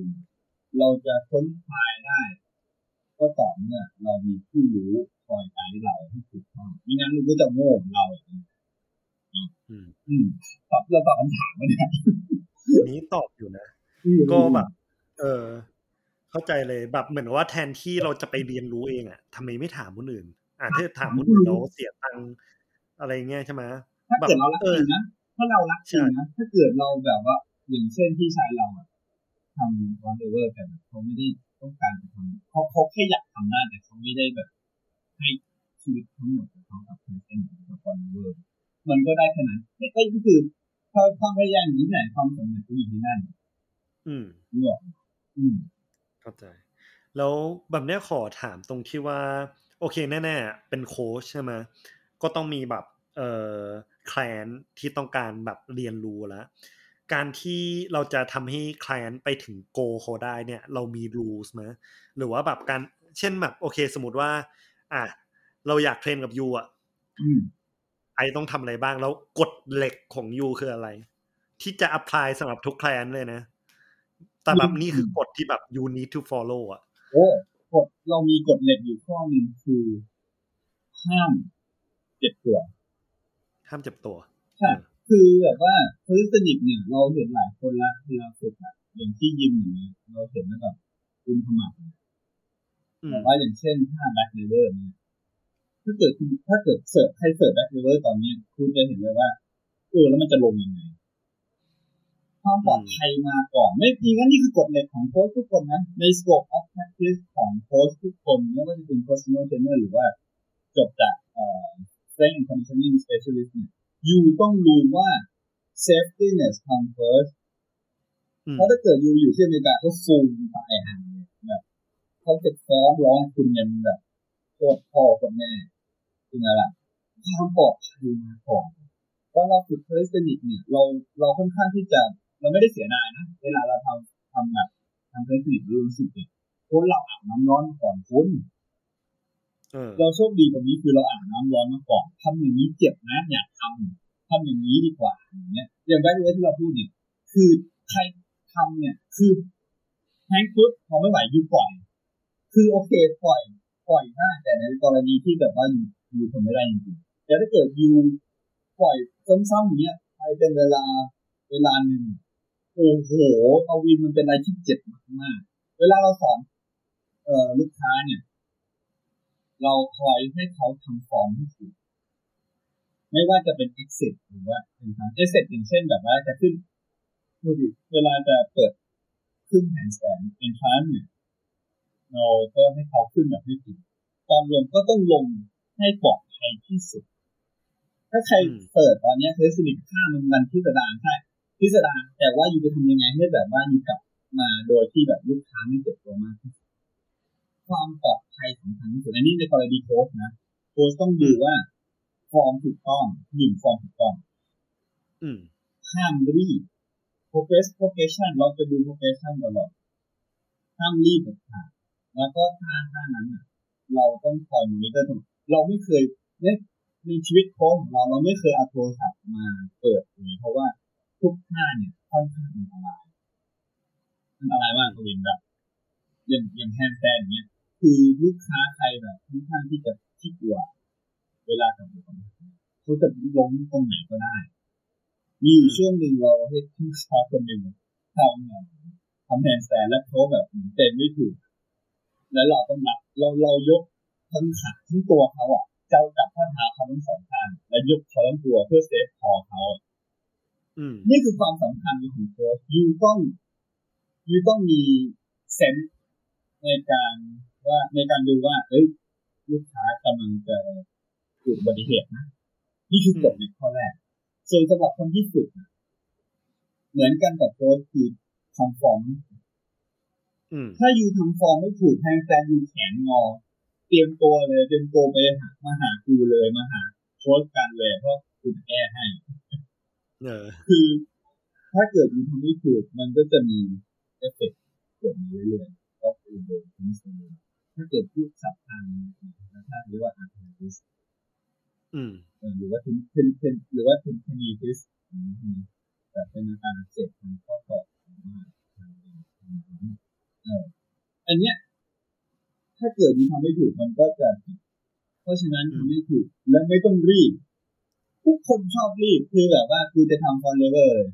เราจะค้นคว้าได้ ก็ต่อเมื่อเรามีผู้รู้คอยไกด์เราที่ถูกต้องไม่งั้นมันก็จะโง่ของเราอย่างนี้อืมอืมตอบเราตอบคำถามมาเนี่ยอันนี้ตอบอยู่นะ ก็แบบ เออ เข้าใจเลยแบบเหมือนว่าแทนที่เราจะไปเรียนรู้เองอะทำไมไม่ถามคนอื่น อะถ้าถามคนอื่นเราเสียตังค์อะไรเงี้ยใช่ไหมถ้าเกิดเรารักจริงนะถ้าเรารักจริงนะถ้าเกิดเราแบบว่าอย่างเช่นที่ชายเราอะทำ front lever แต่แบบเขาไม่ได้ต้องการจะทำเขาเขาแค่อยากทำได้แต่เขาไม่ได้แบบ ให้ชีวิตทั้งหมดของเขากับเพนเซนกับวันเดเวอร์มันก็ได้แค่นั้นนี่ก็คือถ้าความพยายามอยู่ที่ไหนความสำเร็จก็อยู่ที่นั่น อืมเลือกอืมเข้าใจ แล้วแบบเนี้ยขอถามตรงที่ว่า โอเคแน่ๆเป็นโค้ชใช่ไหมก็ต้องมีแบบเอ่อ clientที่ต้องการแบบเรียนรู้แล้วการที่เราจะทำให้แคลนไปถึงโกเขาได้เนี่ย เรามี rules ไหมหรือว่าแบบการเช่นแบบโอเค สมมติว่า อะเราอยากเทรนกับยูอะอืมไอต้องทำอะไรบ้างแล้วกฎเหล็กของยูคืออะไร ที่จะ apply สำหรับทุกแคลนเลยนะ แต่แบบนี่คือกฎที่แบบ you need to follow อะโอ้กฎเรามีกฎเหล็กอยู่ข้อหนึ่งคือห้ามเจ็บตัว ห้ามเจ็บตัวใช่คือแบบว่าเฮ้ยสนิทเนี่ย เราเห็นหลายคนละที่เราฝึกอะอย่างที่ยิมอย่างเงี้ยเราเห็นแล้วแบบคุณขมับอืม แต่ว่าอย่างเช่นถ้า back lever เนี่ยถ้าเกิดคุณถ้าเกิด search ใคร search back lever ตอนนี้คุณจะเห็นเลยว่าเออแล้วมันจะลงยังไงความปลอดภัยมาก่อน ไม่จริงงั้นนี่คือกฎเหล็กของโค้ชทุกคนนะ ใน scope of practice ของโค้ชทุกคนไม่ว่าจะเป็น personal trainer หรือว่าจบจากเอ่อ strength and conditioning specialist เนี่ย you ต้องรู้ว่า safetyness come first อืมเพราะถ้าเกิด you อยู่ที่อเมริกาเขาฟ้องตายห่าเลยแบบ เขาจะฟ้องร้องคุณยังแบบโคตรพ่อโคตรแม่คืออะไรล่ะความปลอดภัยมาก่อนตอนเราฝึก calisthenics เนี่ย เราเราค่อนข้างที่จะ เราไม่ได้เสียดายนะเวลาเราทำทำแบบทำ calisthenics เรารู้สึกเนี่ยคนเราอาบน้ำร้อนมาก่อนคุณเออเราโชคดีตรงนี้คือเราอาบน้ำร้อนมาก่อนทำอย่างนี้เจ็บนะอย่าทำทำอย่างนี้ดีกว่าอย่างเงี้ยอย่างแบ็คเวที่เราพูดเนี่ย คือใครทำเนี่ย คือแฮงปุ๊บพอไม่ไหวยูปล่อย คือโอเคปล่อยปล่อยได้แต่ในกรณีที่แบบว่าอยูยูทนไม่ได้จริงๆแต่ถ้าเกิดอยู่ปล่อยซ้ำๆอย่างเงี้ยไปเป็นเวลาเวลาหนึ่งโอ้โหเอาวินมันเป็นอะไรที่เจ็บมากๆเวลาเราสอน เอ่อลูกค้าเนี่ย เราคอยให้เขาทำฟอร์มที่ถูกไม่ว่าจะเป็น exit หรือว่าเป็นทาง exit อย่างเช่นแบบว่าจะขึ้นดูดิเวลาจะเปิดขึ้นแผนแสน entrance เนี่ย เราก็ให้เขาขึ้นแบบไม่ผิดตอนลงก็ต้องลงให้ปลอดภัยที่สุด ถ้าใครอืมเปิดตอนเนี้ยเทสนิคค่ามันมันพิสดารใช่พิสดารแต่ว่าอยู่จะทำยังไงให้แบบว่าอยู่กลับมาโดยที่แบบลูกค้าไม่เจ็บตัวมากที่สุดความปลอดภัยสำคัญที่สุดอันนี้ในกรณีโค้ชนะโค้ชต้องดูว่าฟอร์มถูกต้องหนึ่งฟอร์มถูกต้องอืมห้ามรีบ progress progression เราจะดู progression ตลอดห้ามรีบเด็ดขาด แล้วก็ท่าท่านั้นน่ะเราต้องคอยมอนิเตอร์ตลอดเราไม่เคยในในชีวิตโค้ชของเราเราไม่เคยเอาโทรศัพท์มาเปิดเลยเพราะว่าทุกท่าเนี่ยค่อนข้างอันตรายอันตรายมากกวินแบบอย่างอย่าง handstand เนี้ยคือลูกค้าใครแบบค่อนข้างที่จะที่กลัว เวลากับผมเขาจะล้มตรงไหนก็ได้ มีอยู่ช่วงหนึ่งเราให้ลูกค้าคนหนึ่งทำแบบทำ handstand แล้วเขาแบบเหมือนเตะไม่ถูก แล้วเราต้องรับเราเรายกทั้งขาทั้งตัวเขาอะ เราจับข้อเท้าเขาทั้งสองข้างและยกเขาทั้งตัวเพื่อ save คอเขาอืมนี่คือความสำคัญของโค้ช you ต้อง you ต้องมี sense ในการว่าในการดูว่า เอ้ยลูกค้ากำลังจะเกิดอุบัติเหตุนะนี่คือกฎในข้อแรก ส่วนสำหรับคนที่ฝึกนะเหมือนกันกับโค้ชคือทำฟอร์มอืม ถ้า you ทำฟอร์มไม่ถูกแทงแซนยูแขนงอ เตรียมตัวเลย เตรียมตัวไปหามาหากูเลยมาหาโค้ชกันเลยเพราะกูจะแก้ให้เออคือถ้าเกิดมันทำไม่ถูกมันก็จะมีเอฟเฟกต์เกิดมาเรื่อยๆก็คือโดยทั้งสมถ้าเกิดพูดศัพท์ทางถ้าเรียกว่า arthritis อืมหรือว่าเทนเทนเทนหรือว่าเทน tendinitis แต่เป็นอาการอักเจ็บทางข้อต่อหรือว่าทางเอออันเนี้ยถถ้าเกิดยูทำไม่ถูกมันก็จะผิดเพราะฉะนั้นทำไม่ถูกและไม่ต้องรีบ ทุกคนชอบรีบคือแบบว่ากูจะทำ front lever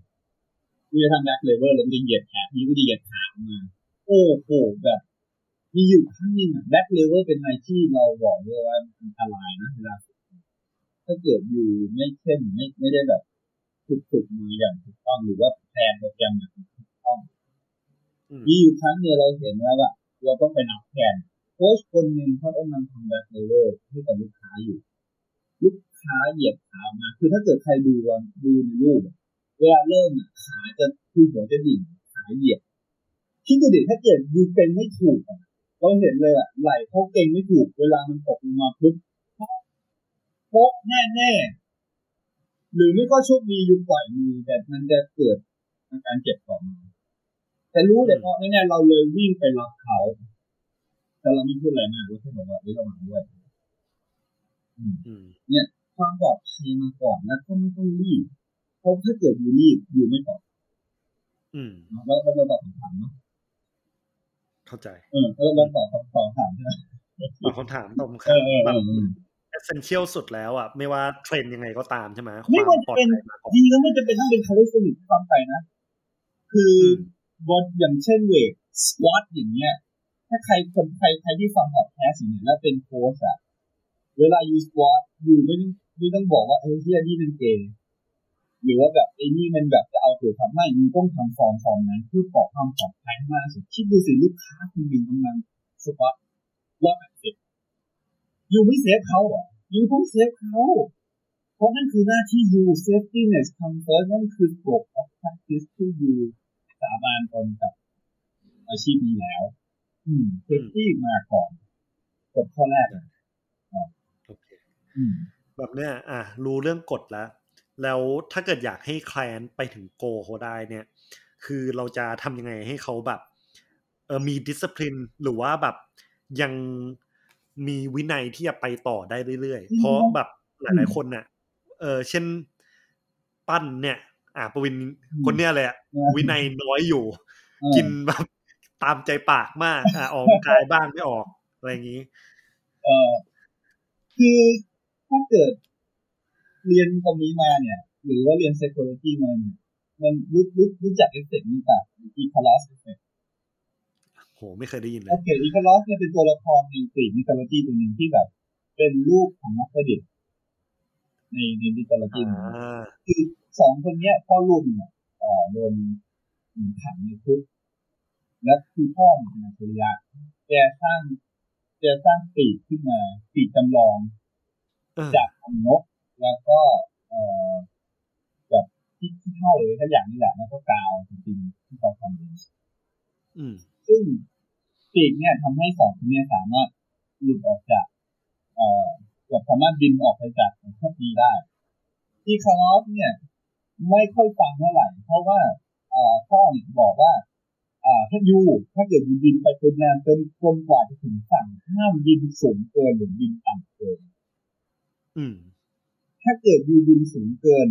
กูจะทำ back lever แล้วกูจะเหยียดแขนนี่กูจะเหยียดขาออกมา โอ้โหแบบมีอยู่ครั้งหนึ่งอะ back lever เป็นอะไรที่เราบอกเลยว่าอันตรายนะเวลาฝึกถ้าเกิด you ไม่เข้มไม่ไม่ได้แบบฝึกฝึกมืออย่างถูกต้องหรือว่า plan โปรแกรมอย่างถูกต้องอื มีอยู่ครั้งเดียวเราเห็นแล้วว่าเราต้องไปรับแทนโค้ชคนหนึ่งเขากำลังทำ back lever ให้กับลูกค้าอยู่ ลูกค้าเหยียดขามา คือถ้าเกิดใครดูวันดูในรูปเวลาเริ่มอะขาจะคือหัวจะดิ่งขาเหยียดคิดดูดิถ้าเกิดยูเป็นไม่ถูกเราเห็นเลยอะไหล่เขาเก่งไม่ถูก เวลามันตกลงมาปุ๊บโป๊ะแน่แน่ๆหรือไม่ก็โชคดียูปล่อยมือแต่มันจะเกิดอาการเจ็บต่อมา แต่รู้แต่เพราะแน่ๆเราเลยวิ่งไปรับเขา แต่เราไม่พูดอะไรมากเราแค่บอกว่าเฮ้ยเรามาด้วยอืมความปลอดภัยมาก่อนแล้วก็ไม่ต้องรีบเพราะถ้าเกิดอยู่รีบอยู่ไม่ปลอดอืมเนอะแล้วแล้วเราตอบคำถามเนาะเข้าใจ เออแล้วเราตอบคำตอบคำถามใช่ไหมตอบคำถามตรงคเอรับอเออแบเอบอเออ essential สุดแล้วอะ ไม่ว่าเทรนยังไงก็ตามใช่ไหมไม่ควาว่ามปลอดเป็นภัยมาก่อนจริงๆแล้วไม่จำเป็นต้องเป็นคาลิสติกความไปนะ คืออ บนอย่างเช่นเวทสควอตอย่างเงี้ย ถ้าใครคนใครใครที่ฟังพอดแคสต์อย่างเงี้ยแล้วเป็นโค้ชอะเวลา you squat you ไม่ต้องไม่ต้องบอกว่าเฮ้ยเฮียนี่เป็นเกย์หรือว่าแบบไอ้นี่มันแบบจะเอาตัวทำให้ you ต้องทำ form form นั้นเพื่อปอดความปลอดภัยให้มากที่สุดคิดดูสิลูกค้าคุณหนึ่งกำลัง squat ร้อยแปดสิบ you ไม่ save เขาเหรอ you ต้อง save เขาเพราะนั่นคือหน้าที่ you safetyness come first นั่นคือกฎ of practice ที่ you สาบานตนกับอาชีพนี้แล้ว อืม safety มาก่อนกฎข้อแรกอะโอเคอืมแบบเนี้ยอะรู้เรื่องกฎแล้ว แล้วถ้าเกิดอยากให้แคลนไปถึงโกเขาได้เนี่ย คือเราจะทำยังไงให้เขาแบบเออมีดิส i พลินหรือว่าแบบยังมีวินัยที่จะไปต่อได้เรื่อยอืๆมเพราะแบบหลายๆคนน่ะ เออเช่นปั้นเนี่ย อะปวินคนเนี้ยเลยอะวินัยน้อยอยู่เออกินแบบตามใจปากมาก อะออกกำลังกายบ้างไม่ออก อะไรอย่างนี้เออคือถ้าเกิดเรียนตรงนี้มาเนี่ย หรือว่าเรียน psychology มาเนี่ยมันรู้รู้รู้จักเอฟเฟกต์นี้ป่ะ e c a l o s effect โหไม่เคยได้ยินเลโอยเค e c a l o s เนี่ยเป็นตัวละครในกรีกมิท h โลจีตัวหนึ่งที่แบบ เป็นลูกของนักประดิษฐ์ในในมิท h โลจีอ่าคือ สองคนเนี้ยพ่อลูกเนี่ยเอ่อโดนขังในคุกและคือพ่อเนี่ยเป็นอัจฉริยะแกสร้างแกสร้างปีกขึ้นมาปีกจำลองเออจากของนกแล้วก็เอ่อแบบที่ที่เท่าเลยถ้าอย่างนี้แหละแล้วก็กาวจริงๆที่เขาทำเองอืมซึ่งปีกเนี่ยทำให้สองคนเนี้สามารถหลุดออกจาก เอ่อแบบสามารถบินออกไปจากพวกนี้ได้ที่ Icarus เนี่ย ไม่ค่อยฟังเท่าไหร่ เพราะว่าเอ่อพ่อเนี่ยบอกว่าอ่าถ้า you ถ้าเกิด you บินไปจนนานจนจนกว่าจะถึงฝั่งห้ามบินสูงเกินหรือบินต่ำเกินอืมถ้าเกิด you บินสูงเกิน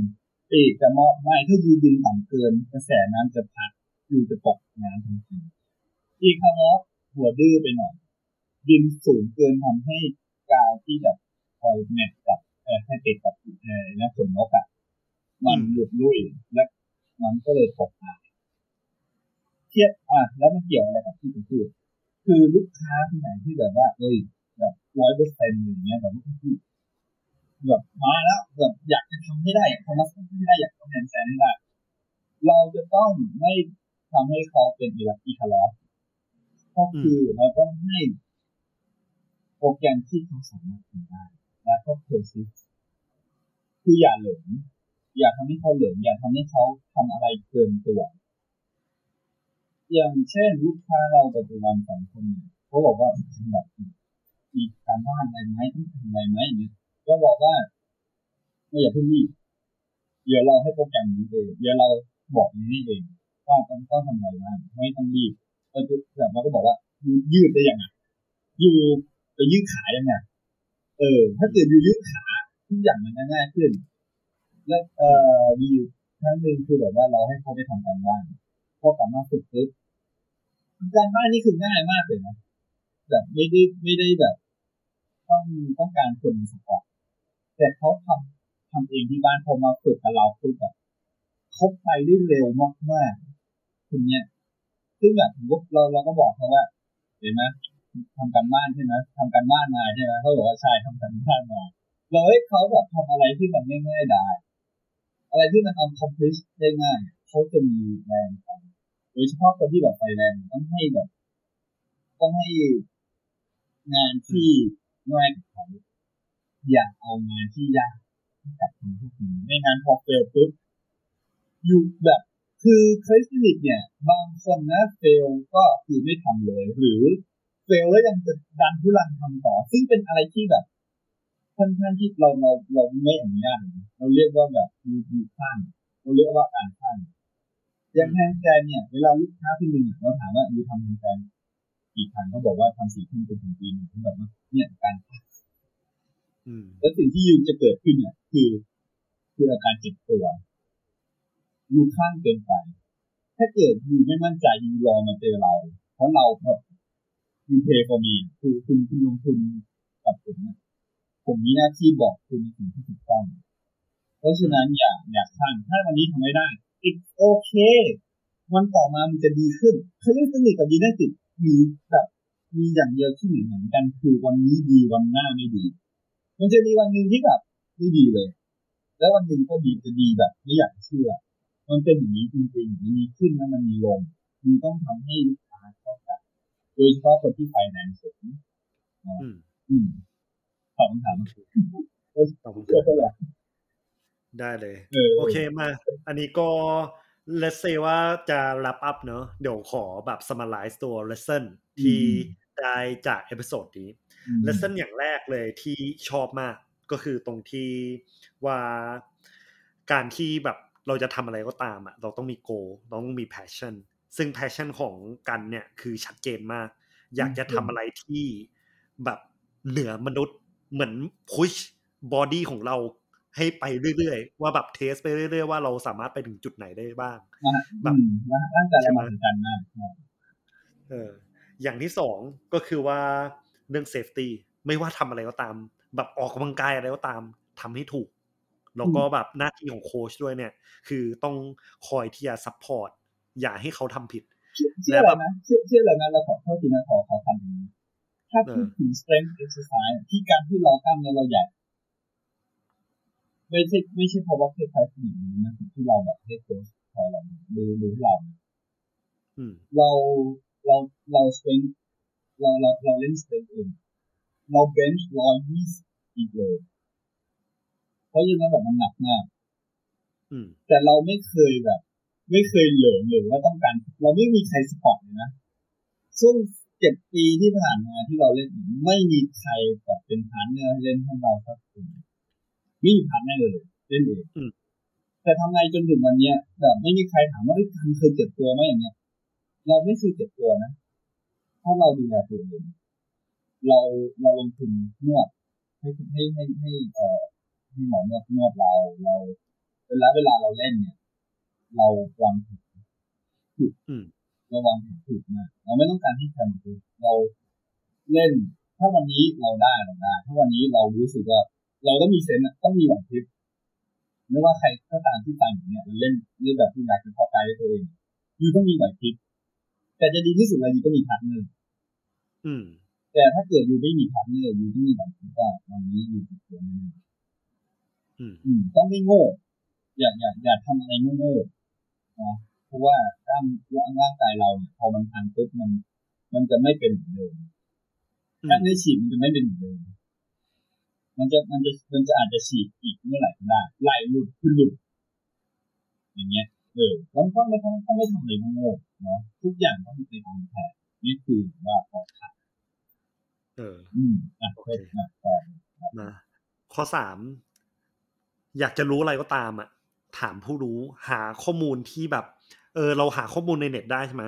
ปีกจะมอดไหม้ถ้า you บินต่ำเกิน กระแสน้ำจะพัดยูจะตกน้ำทันทีอีกครั้งว่าหัวดื้อไปหน่อยบินสูงเกินทำให้กาวที่แบบคอยแมทกับเอ่อให้ติดกับเอ่อและขนนกอะ มันอืมหลุดลุ่ยและมันก็เลยตกน้ำเทียบอะแล้วมันเกี่ยวอะไรกับที่ผมพูดคือลูกค้าที่ไหนที่แบบว่าเอ้ยแบบร้อยเปอร์เซ็นต์อย่างเงี้ยแบบลูกค้าที่แบบมาแล้วแบบอยากจะทำให้ได้อยากทำมาให้ได้อยากทำแทนแสนให้ได้เราจะต้องไม่ทำให้เขาเป็นอีลัก Icarus ก็คือเราต้องให้โปรแกรมที่เขาสามารถทำได้และก็ persist คืออย่าเหลิง อย่าทำให้เขาเหลิงอย่าทำให้เขาทำอะไรเกินตัว อย่างเช่นลูกค้าเราปัจจุบันสองคนเนี่ยเขาบอกว่าแบบมีการบ้านอะไรไหมต้องทำอะไรไหมอย่างเงี้ยก็บอกว่าไม่อย่าเพิ่งรีบเดี๋ยวเราให้โปรแกรมนี้เองเดี๋ยวเราบอกนี้เองว่าต้องต้องทำอะไรบ้างไม่ต้องรีบเราจะแบบเราก็บอกว่ายืดได้ยังไงยูจะยืดขายังไงเออ ถ้าเกิดยูยืดขาทุกอย่างมันง่ายขึ้น และเอ่อมีอยู่ครั้งหนึ่งคือแบบว่าเราให้เขาไปทำการบ้านพอกลับมาฝึกปุ๊บการบ้านนี่คือง่ายมากเลยนะแบบไม่ได้ไม่ได้แบบ ต้องต้องการคนสปอร์ตแต่เขาทำทำเองที่บ้านพอมาฝึกกับเราปุ๊บแบบเขาไปได้เร็วมากๆคุณเนี้ยซึ่งแบบเราเราก็บอกเขาว่า เห็นไหมทำการบ้านใช่ไหมทำการบ้านมาใช่ไหมเขาบอกว่าใช่ทำการบ้านมาเราให้เขาแบบทำอะไรที่มันง่ายๆได้ อะไรที่มัน accomplish ได้ง่ายเขาจะมีแรงไปโดยเฉพาะคนที่แบบไฟแรงต้องให้แบบ ต้องให้งานที่ง่ายกับเขาอย่าเอางานที่ยากกับคนพวกนี้ไม่งั้นพอเฟลปุ๊บอยู่แบบคือคริสติกเนี่ย บางคนนะเฟลก็คือไม่ทำเลย หรือเฟลแล้วยังจะดันทุรังทำต่อ ซึ่งเป็นอะไรที่แบบ ค่อนข้างที่เราเราเราไม่อนุญาตเราเรียกว่าแบบมีมีข้างเราเรียกว่าการคลั่งอย่าง handstand เนี่ยเวลาลูกค้าคนหนึ่งเราถามว่า you ทำ handstand กี่ครั้งเขาบอกว่าทำสี่ทุ่มเป็นถึงตีหนึ่งแบบว่าเนี่ยการคลั่งแล้วสิ่งที่ you จะเกิดขึ้นเนี่ยคือ คืออาการเจ็บตัว you คลั่งเกินไป ถ้าเกิด you ไม่มั่นใจ you รอมาเจอเรา เพราะเราแบบ you pay for me คือคุณคุณลงทุนกับผม ผมมีหน้าที่บอกคุณในสิ่งที่ถูกต้อง เพราะฉะนั้นอย่าอย่าข้างถ้าวันนี้ทำไม่ได้ อีกโอเค วันต่อมามันจะดีขึ้นคือเรื่องสนิทกับยีน่าติดมีแบบมีอย่างเดียวที่เหมือนเหมือนกัน คือวันนี้ดีวันหน้าไม่ดี มันจะมีวันหนึ่งที่แบบไม่ดีเลย แล้ววันหนึ่งก็ดีจะดีแบบไม่อยากเชื่อ มันเป็นอย่างนี้จริงๆมันมีขึ้นแล้วมันมีลงมันต้องทำให้ลูกค้าเข้าใจโดยเฉพาะคนที่ confidence สูงอืม ตอบคำถามตอบคำถามได้เลย โอเคมา อันนี้ก็ let's say ว่าจะ wrap up เนอะเดี๋ยวขอแบบ summarize ตัว lesson ที่ได้จาก episode นี้ lesson อย่างแรกเลยที่ชอบมากก็คือตรงที่ว่าการที่แบบเราจะทำอะไรก็ตามอะเราต้องมี goal เราต้องมี passion ซึ่ง passion ของกันเนี่ยคือชัดเจนมาก อยากจะทำอะไรที่แบบเหนือมนุษย์ เหมือน push body ของเราให้ไปเรื่อยๆ ว่าแบบ test ไปเรื่อยๆ ว่าเราสามารถไปถึงจุดไหนได้บ้างแบบร่างกายเราเหมือนกันมากเอออย่างที่สองก็คือว่าเรื่อง safety ไม่ว่าทำอะไรก็ตาม แบบออกกำลังกายอะไรก็ตามทำให้ถูกแล้วก็แบบหน้าที่ของโค้ชด้วยเนี่ย คือต้องคอยที่จะ support อย่าให้เขาทำผิดเชื่ออะไรนะเชื่อเชื่ออะไรนะเราขอโทษทีนะขอขอคันนี้ ถ้าพูดถึง strength exercise ที่การที่เรากล้ามเนื้อเราใหญ่ ไม่ใช่ไม่ใช่เพราะว่าแค่ใช้สิ่งนี้นะที่เราแบบให้โค้ชพอเราดูดูเราเราเราเรา strength เราเราเราเล่น strength เองเรา bench ร้อยยี่สิบอีกเลยเพราะฉะนั้นแบบมันหนักมากแต่เราไม่เคยแบบ ไม่เคยเหลือหรือว่าต้องการ เราไม่มีใคร spot เลยนะซึ่ง เจ็ดปีที่ผ่านมาที่เราเล่นไม่มีใครแบบเป็น partner เล่นให้เราสักคนไม่มี partner เลย เล่นเองแต่ทำไงจนถึงวันเนี้ยแบบไม่มีใครถามว่าไอ้ทำเคยเจ็บตัวไหมอย่างเงี้ย เราไม่เคยเจ็บตัวนะเพราะเราดูแลตัวเองเราเราลงทุนนวดให้ให้ให้ให้เอ่อให้หมอนวดนวดเราเราเวลาเวลาเราเล่นเนี่ย เราวางถูกเราวางถูกมากเราไม่ต้องการที่จะมาเราเล่น ถ้าวันนี้เราได้เราได้ ถ้าวันนี้เรารู้สึกว่า เราต้องมีเซนต์ต้องมีหวังทิพย์ไม่ว่าใครก็ตามที่ฟังอย่างเนี้ยเล่นเล่นแบบที่อยากจะพอใจตัวเองyou ต้องมีไหวพริบแต่จะดีที่สุดเลย you ต้องมี partner แต่ถ้าเกิด you ไม่มี partner you ต้องมีไหวพริบว่าวันนี้ you จะตัวนี้ต้องไม่โง่ อย่าอย่าอย่าทำอะไรโง่ๆนะ เพราะว่ากล้ามร่างกายเราเนี่ยพอมันพังปุ๊บมัน มันจะไม่เป็นเหมือนเดิมถ้ามันฉีกมันจะไม่เป็นเหมือนเดิมมันจะมันจะมันจะอาจจะฉีกอีกเมื่อไหร่ก็ได้ไหล่หลุดขึ้นหลุด อย่างเงี้ยเออต้องต้องไม่ต้องต้องไม่ทำอะไรโง่เนาะทุกอย่างต้องไปทำแผนนี่คือว่าปลอดภัยเออ อืมอะโอเคนะต่อนะข้อสามอยากจะรู้อะไรก็ตามอะ ถามผู้รู้หาข้อมูลที่แบบ เออเราหาข้อมูลในเน็ตได้ใช่ไหม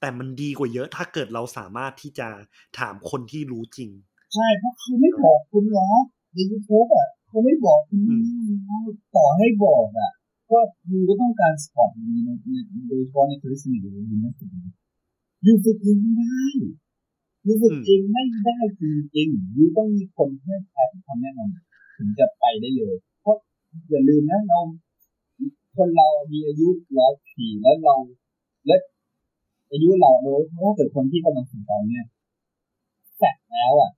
แต่มันดีกว่าเยอะถ้าเกิดเราสามารถที่จะถามคนที่รู้จริง ใช่เพราะเขาไม่บอกคุณหรอกในยูทูบอะเขาไม่บอกคุณต่อให้บอกอะก็ยูก็ต้องการสปอร์ตในโดยเฉพาะในคริสต์มาสหรือในนักศึกษายูฝึกเองไม่ได้ยูฝึกจริงไม่ได้จริงๆยูต้องมีคนให้แทนคำแนะนำถึงจะไปได้เลย เพราะอย่าลืมนะเรา คนเรามีอายุร้อยปีแล้วเราและอายุเราโดยถ้าเกิดคนที่กำลังถึงตอนเนี้ยแตกแล้วอะ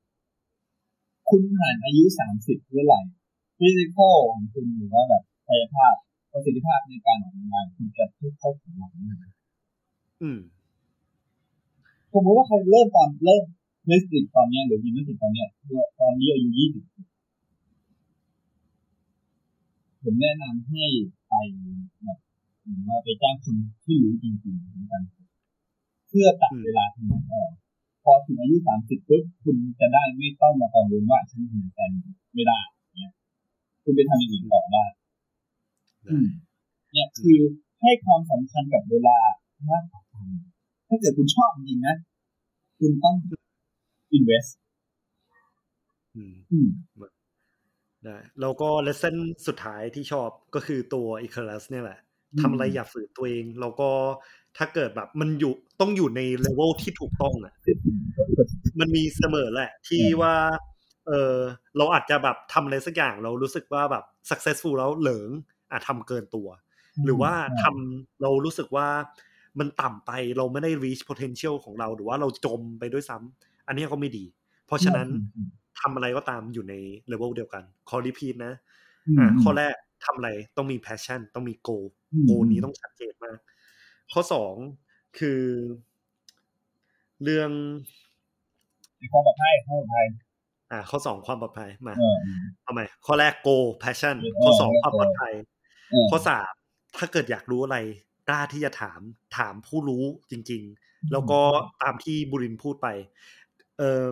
คุณผ่านอายุสามสิบเมื่อไหร่ physical ของคุณหรือว่าแบบกายภาพประสิทธิภาพในการออกกำลังกายคุณจะค่อยๆถอยหลังอืมสมมติว่าใครเริ่มตอนเริ่ม gymnastic ตอนเนี้ยหรือ gymnastic ตอนเนี้ยตอนนี้อายุยี่สิบผมแนะนำให้ ไปแบบเหมือนว่าไปจ้างคนที่รู้จริงๆเหมือนกันเพื่อตัดเวลาทำงานออกพอถึงอายุสามสิบปุ๊บคุณจะได้ไม่ต้องมากังวลว่าฉันทำงานไม่ได้เนี่ยคุณไปทำอย่างอื่นต่อได้อืมเนี่ยคือให้ความสำคัญกับเวลามากกว่ากันถ้าเกิดคุณชอบจริงๆนะ คุณต้อง invest อืม อืมได้แล้วก็เลสเซนสุดท้ายที่ชอบก็คือตัวอีค l ัสเนี่ยแหละอืมทำอะไรอย่าฝืนตัวเอง แล้วก็ถ้าเกิดแบบมันอยู่ต้องอยู่ในเลเวลที่ถูกต้องอะมันมีเสมอแหละ ที่ว่า เออเราอาจจะแบบทำอะไรสักอย่างเรารู้สึกว่าแบบ successful แล้วเหลิงอาจทำเกินตัว หรือว่าทำเรารู้สึกว่ามันต่ำไปเราไม่ได้ reach potential ของเราหรือว่าเราจมไปด้วยซ้ำอันนี้ก็ไม่ดี เพราะฉะนั้นอืม ทำอะไรก็ตามอยู่ในเลเวลเดียวกันขอรีพีทนะอืมอ่าข้อแรกทำอะไรต้องมี passion ต้องมี goal อืม goal นี้ต้องชัดเจนมาก ข้อสองคือ เรื่องมีความปลอดภัยความปลอดภัยอ่า ข้อสองความปลอดภัยมาเออเอาใหม่ข้อแรก goal passion เออข้อสองเออความปลอดภัยเออข้อสามถ้าเกิดอยากรู้อะไรกล้าที่จะถามถามผู้รู้จริง ๆ แล้วก็ตามที่บุรินทร์พูดไป เออ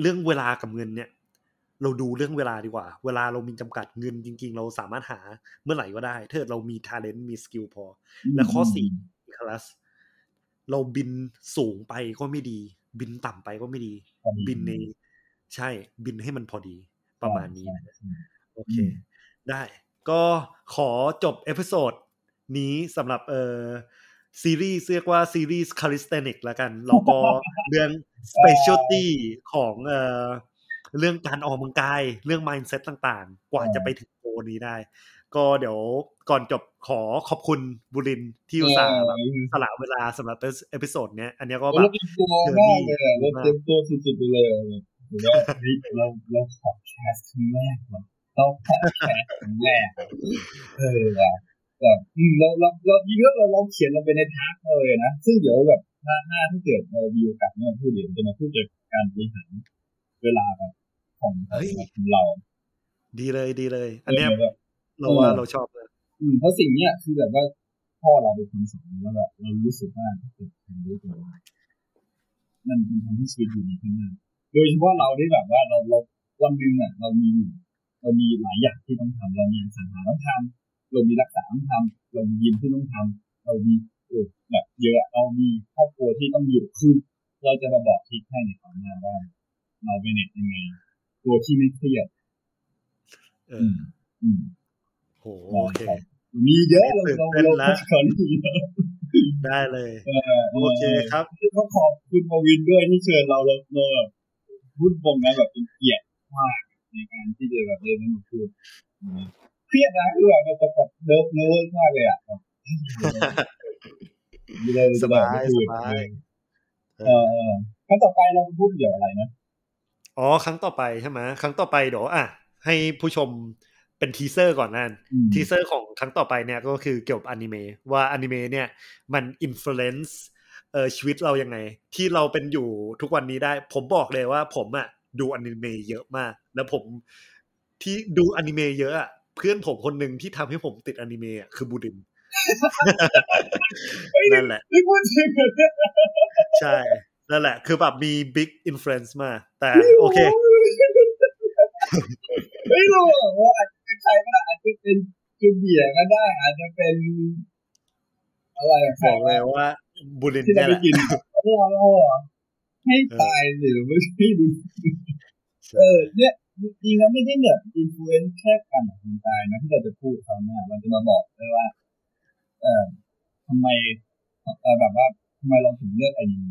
เรื่องเวลากับเงินเนี่ย เราดูเรื่องเวลาดีกว่า เวลาเรามีจำกัดเงินจริง ๆ เราสามารถหาเมื่อไหร่ก็ได้ถ้าเกิดเรามี talent มี skill พอ และข้อสี่คลาสเราบินสูงไปก็ไม่ดี บินต่ำไปก็ไม่ดีพอดี บินในใช่บินให้มันพอดีประมาณนี้นะอืมโอเคอืมได้ ก็ขอจบ episode นี้สำหรับเอ่อ ซีรีส์เรียกว่าซีรีส์ calisthenics แล้วกัน แล้วก็เรื่อง specialty ของเอ่อเรื่องการออกกำลังกาย เรื่อง mindset ต่างๆ กว่าจะไปถึง goal นี้ได้ ก็เดี๋ยวก่อนจบขอขอบคุณบุรินทร์ที่อุตส่าห์แบบสละเวลาสำหรับ episode เนี้ย อันเนี้ยก็แบบเราเตรียมตัวมากเลยอะเราเตรียมตัวสุดๆไปเลยอะแบบผมว่าเฮ้ยเราเราขอ cast ครั้งแรกว่ะเราขอ castครั้งแรกอะเออว่ะ แบบอืมเราเราเราจริงๆเราลองเขียนลงไปในทักเลยนะซึ่งเดี๋ยวแบบหน้าหน้าที่เกิดเรามีโอกาสเนี่ยมาพูดเดี๋ยวจะมาพูดเกี่ยวกับการบริหารเวลาแบบของของเรา ดีเลยดีเลย อันเนี้ยเออแบบเราว่าเราชอบเลยอืมเพราะสิ่งเนี้ยคือแบบว่าพ่อเราเป็นคนสอนแล้วแบบเรารู้สึกว่าถ้าเกิดทำด้วยตัวเองมันเป็นทำให้ชีวิตอยู่ดีขึ้นมากโดยเฉพาะเราที่แบบว่าเราเราวันหนึ่งอะเรามีเรามีหลายอย่างที่ต้องทำเรามีสังหาต้องทำ เรามีรักษาต้องทำเรามียิมที่ต้องทำเรามีเออแบบเยอะเรามีครอบครัวที่ต้องอยู่คือเราจะมาบอกทริคให้ในตอนหน้าว่าเราเป็นเน็ตยังไง ตัวที่ไม่เครียดเออือมอืมโหโอเคมีเยอะเราเราเราตื่นเต้นละขอนี่เยอะได้เลยเออโอเคครับก็ขอบคุณมาวินด้วยที่เชิญเราเราเราแบบพูดตรงนะแบบเป็นเกียรติมากในการที่จะแบบได้มาพูด เครียดนะคือแบบมันจะแบบ nerve nerve มากเลยอะแบบไม่ได้สบายไม่ได้พูดสบายเออเออครั้งต่อไปเราพูดเกี่ยวอะไรนะอ๋อครั้งต่อไปใช่ไหมครั้งต่อไปเดี๋ยวอะให้ผู้ชมเป็น teaser ก่อนนั่นอืม teaser ของครั้งต่อไปเนี่ยก็คือเกี่ยวกับอนิเมะว่าอนิเมะเนี่ยมันอิม l u เ n นซ์เอ่อชีวิตเรายังไง ที่เราเป็นอยู่ทุกวันนี้ได้ ผมบอกเลยว่าผมอะดูอนิเมะเยอะมาก แล้วผมที่ดูอนิเมะเยอะอะ เพื่อนผมคนหนึ่งที่ทำให้ผมติดอนิเมะอะคือบูดินนั่นแหละไม่พูดจริงเลยใช่ นั่นแหละ คือแบบมี big influence มาก แต่โอเคไม่รู้อะว่าอาจจะเป็นใครก็ได้อาจจะเป็นจูเบียร์ก็ได้ อาจจะเป็นอะไระใครบอกเลยว่าบูลินที่เราเนี่ยไปแหละกินเราเราอะให้ตายหรือไม่ใช่ดูเออเนี่ย จริงๆแล้วไม่ได้เนี่ยอินฟลูเอนซ์แค่การออกกำลังกายนะที่เราจะพูดเขาเนี่ยเราจะมาบอกเลยว่า เออทำไมเออแบบว่าทำไมเราถึงเลือกไอ้นี้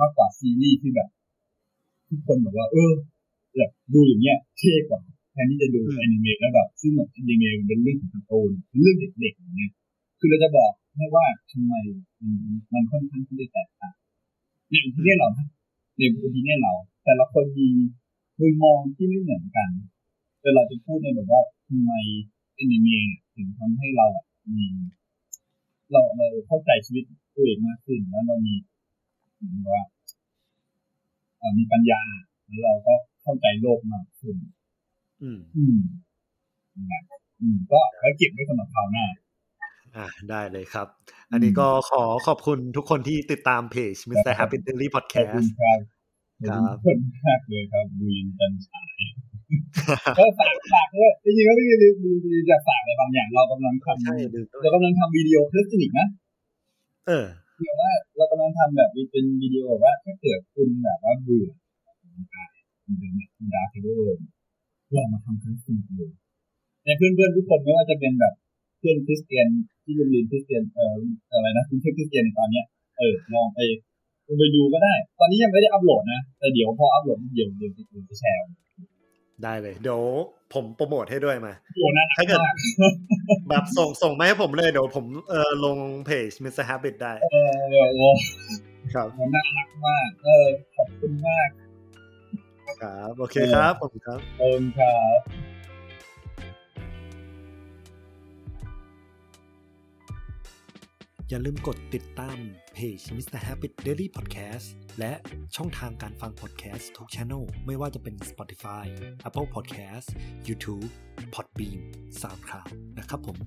มากกว่าซีรีส์ที่แบบ ทุกคนแบบว่า เออแบบดูอย่างเงี้ยเท่กว่าแทนที่จะดูอนิเมะแล้วแบบซึ่งแบบอนิเมะมันเป็นเรื่องของการ์ตูนเรื่องเด็กๆอย่างเงี้ยคือเราจะบอกให้ว่าทำไมมันค่อนข้างที่จะแตกต่างในอุปนิเราในอุปนิเรา แต่ละคนมี มุมมองที่ไม่เหมือนกันแต่เราจะพูดในแบบว่าทำไมอนิเมะถึงทำให้เราอะมีเราเราเข้าใจชีวิตตัวเองมากขึ้นแล้วเรามีเหมือนว่ามีปัญญาแล้วเราก็เข้าใจโลกมากขึ้น อืม อืมนะอืม ก็ไว้เก็บไว้สำหรับคราวหน้าอ่าได้เลยครับ อันนี้ก็ขอขอบคุณทุกคนที่ติดตามเพจ Mr. Happy Daily ขอบคุณ Podcast ครับ ขอบคุณมากเลยครับบุญจันทรายก็ฝากฝากด้วยจริงๆก็ไม่ได้ดูดีจะฝากอะไรบางอย่างเรากำลังทำใช่ลืมด้วยเรากำลังทำวิดีโอเพื่อสนิทนะเออคือว่าเรากำลังทำแบบเป็นวิดีโอว่าถ้าเกิดคุณแบบว่าเบื่อคุณเดินคุณดาเทเบิลลองมาทำคริสเตียนดูในเพื่อนๆทุกคนไม่ว่าจะเป็นแบบเพื่อนคริสเตียนที่โรงเรียนคริสเตียนเอ่ออะไรนะคุณเพื่อนคริสเตียนในตอนเนี้ยเออลองไป ลองไปดูก็ได้ ตอนนี้ยังไม่ได้อัปโหลดนะ แต่เดี๋ยวพออัปโหลดเดี๋ยวเดี๋ยวเดี๋ยวจะแชร์ ได้เลย เดี๋ยวผมโปรโมทให้ด้วยมาโอ้น่ารัถ้าเกิดมากแบบส่งส่งมาให้ผมเลย เดี๋ยวผมเออลงเพจ Mr. Habit ได้ เออโอ้ครับน่ารักมาก เออ ขอบคุณมาก ครับ โอเคครับ ผมครับขอบคุณครับอย่าลืมกดติดตาม เพจ Mr. Habit Daily Podcast และช่องทางการฟัง podcast ทุกช ANNEL ไม่ว่าจะเป็น Spotify Apple Podcast YouTube Podbean SoundCloud นะครับผม